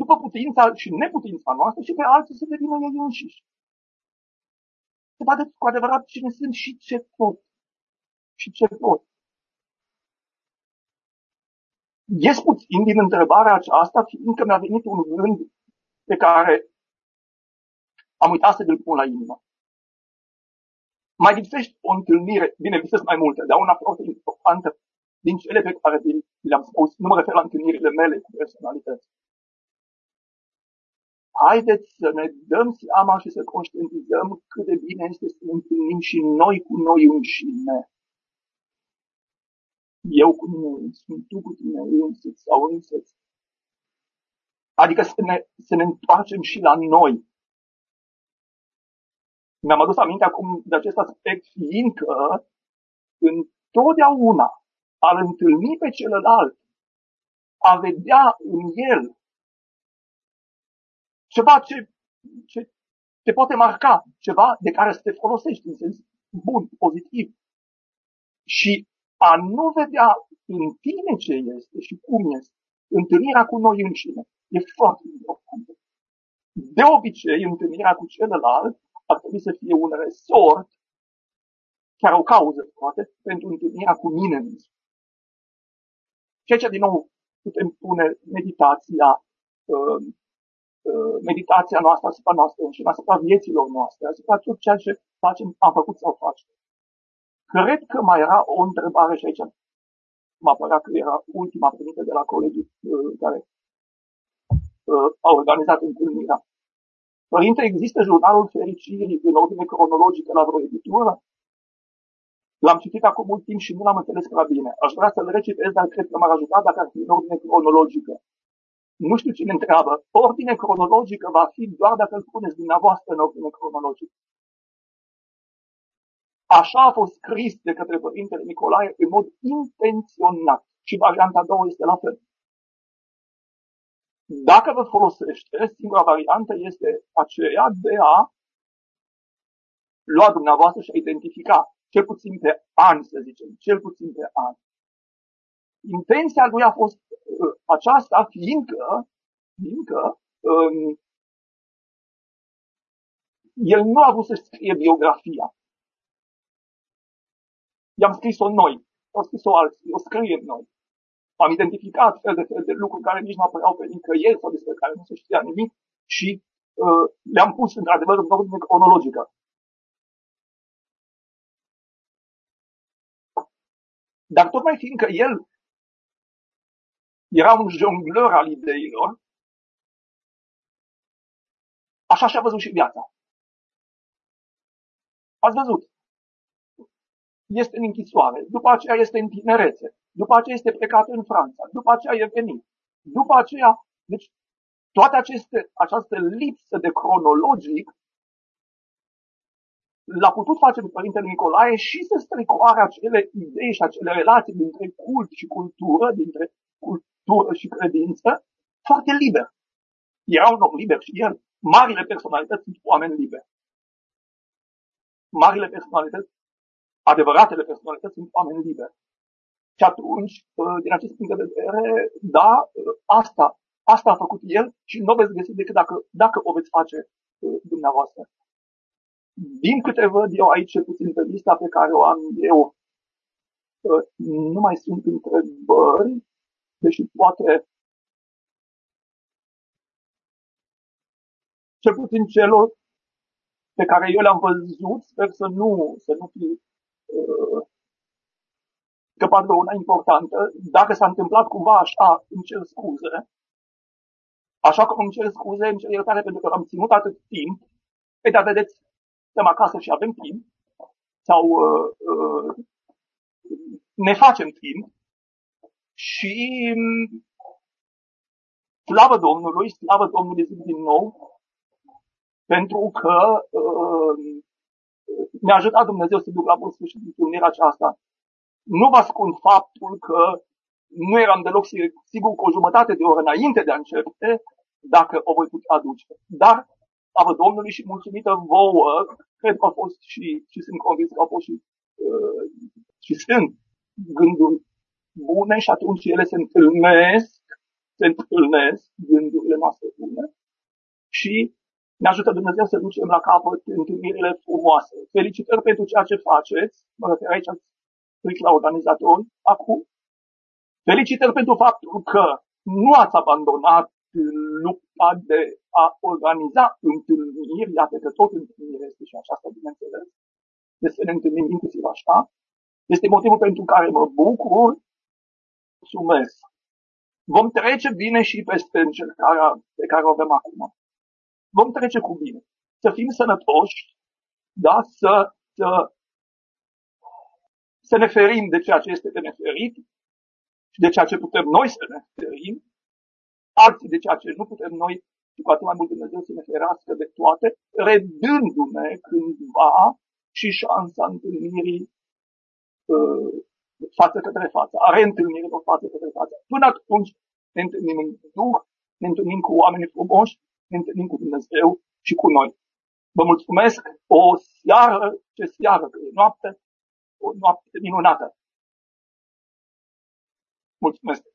După putința și neputința noastră și pe alții să devină ei înșiși. Să vadă cu adevărat cine sunt și ce pot. Și ce pot. Ies puțin din întrebarea aceasta, fiindcă mi-a venit un gând pe care am uitat să-l pun la inimă. Mai lipsește o întâlnire, bine, lipsesc mai multe, dar una foarte importantă din cele pe care le-am spus, nu mă refer la întâlnirile mele cu personalități. Haideți să ne dăm seama și să conștientizăm cât de bine este să ne întâlnim și noi cu noi înșine. Eu cu mine, sunt tu cu tine însuți sau însuți. Adică să ne, să ne întoarcem și la noi, mi-am adus aminte acum de acest aspect, fiindcă întotdeauna al întâlni pe celălalt, a vedea în el ceva ce, ce te poate marca, ceva de care să te folosești în sens bun, pozitiv. Și a nu vedea în tine ce este și cum este, întâlnirea cu noi înșine, e foarte importantă. De obicei, întâlnirea cu celălalt ar trebui să fie un resort, chiar o cauză, poate, pentru întâlnirea cu mine însumi. Și aici, din nou, putem pune meditația, uh, uh, meditația noastră asupra noastră și asupra vieților noastre, asupra tot ceea ce facem, am făcut sau facem. Cred că mai era o întrebare și aici m-a părat că era ultima primită de la colegii uh, care uh, au organizat întâlnirea. Părinte, există jurnalul fericirii în ordine cronologică la vreo editură? L-am citit acum mult timp și nu l-am înțeles prea bine. Aș vrea să-l recitez, dar cred că m-ar ajuta dacă ar fi în ordine cronologică. Nu știu cine întreabă. Ordine cronologică va fi doar dacă îl puneți dumneavoastră în ordine cronologică. Așa a fost scris de către Părintele Nicolae în mod intenționat. Și varianta a doua este la fel. Dacă vă folosește, singura variantă este aceea de a lua dumneavoastră și a identifica cel puțin pe ani, să zicem, cel puțin pe ani. Intenția lui a fost uh, aceasta, fiindcă, fiindcă um, el nu a vrut să scrie biografia. I-am scris-o noi, au scris-o alții, o scriem noi. Am identificat fel de fel de lucruri care nici nu apăreau pe nicăieri sau despre care nu se știa nimic și uh, le-am pus într-adevăr în ordine cronologică. Dar tocmai fiindcă el era un jongleur al ideilor, așa și-a văzut și viața. Ați văzut? Este în închisoare, după aceea este în tinerețe, după aceea este plecat în Franța, după aceea e venit, după aceea, deci toate aceste, această lipsă de cronologic l-a putut face pe Părintele Nicolae și să strecoare acele idei și acele relații dintre cult și cultură, dintre cultură și credință, foarte liber. Era un om liber și el. Marile personalități sunt oameni liberi. Marile personalități, adevăratele personalități sunt oameni liberi. Și atunci, ă, din acest punct de vedere, da, ă, asta, asta a făcut el și nu o veți găsi decât dacă, dacă o veți face ă, dumneavoastră. Din câte văd eu aici, cel puțin pe lista pe care o am eu, nu mai sunt întrebări, deși poate cel puțin celor pe care eu le-am văzut, sper să nu, să nu fi uh, scăpat de una importantă. Dacă s-a întâmplat cumva așa, îmi cer scuze. Așa cum îmi cer scuze, îmi cer iertare pentru că am ținut atât timp. Pe dar vedeți, stăm acasă și avem timp, sau uh, uh, ne facem timp și mm, slavă Domnului, slavă Domnului zic din nou, pentru că uh, mi-a ajutat Dumnezeu să duc la bun sfârșit întâlnirea aceasta. Nu vă ascund faptul că nu eram deloc sigur cu o jumătate de oră înainte de a începe dacă o voi putea aduce. Dar slavă Domnului și mulțumită vouă, cred că au fost și, și sunt convins că au fost și, uh, și sunt gânduri bune și atunci ele se întâlnesc, se întâlnesc gândurile noastre bune și ne ajută Dumnezeu să ducem la capăt întâlnirile frumoase. Felicitări pentru ceea ce faceți, mă refer aici strict la organizatori, acum. Felicitări pentru faptul că nu ați abandonat lupta de a organiza întâlniri, iată că tot întâlnire este și aceasta, bineînțeles, de să ne întâlnim inclusiv așa, este motivul pentru care mă bucur, mulțumesc. Vom trece bine și peste încercarea pe care o avem acum. Vom trece cu bine. Să fim sănătoși, da? să, să, să ne ferim de ceea ce este de neferit și de ceea ce putem noi să ne ferim alții de ceea ce nu putem noi și cu atât mai mult Dumnezeu să ne ferească de toate, redându-ne cândva și șansa întâlnirii uh, față către față, a reîntâlnirilor față către față. Până atunci ne întâlnim în Duh, ne întâlnim cu oameni frumoși, ne întâlnim cu Dumnezeu și cu noi. Vă mulțumesc o seară, ce seară, că e noapte, o noapte minunată. Mulțumesc!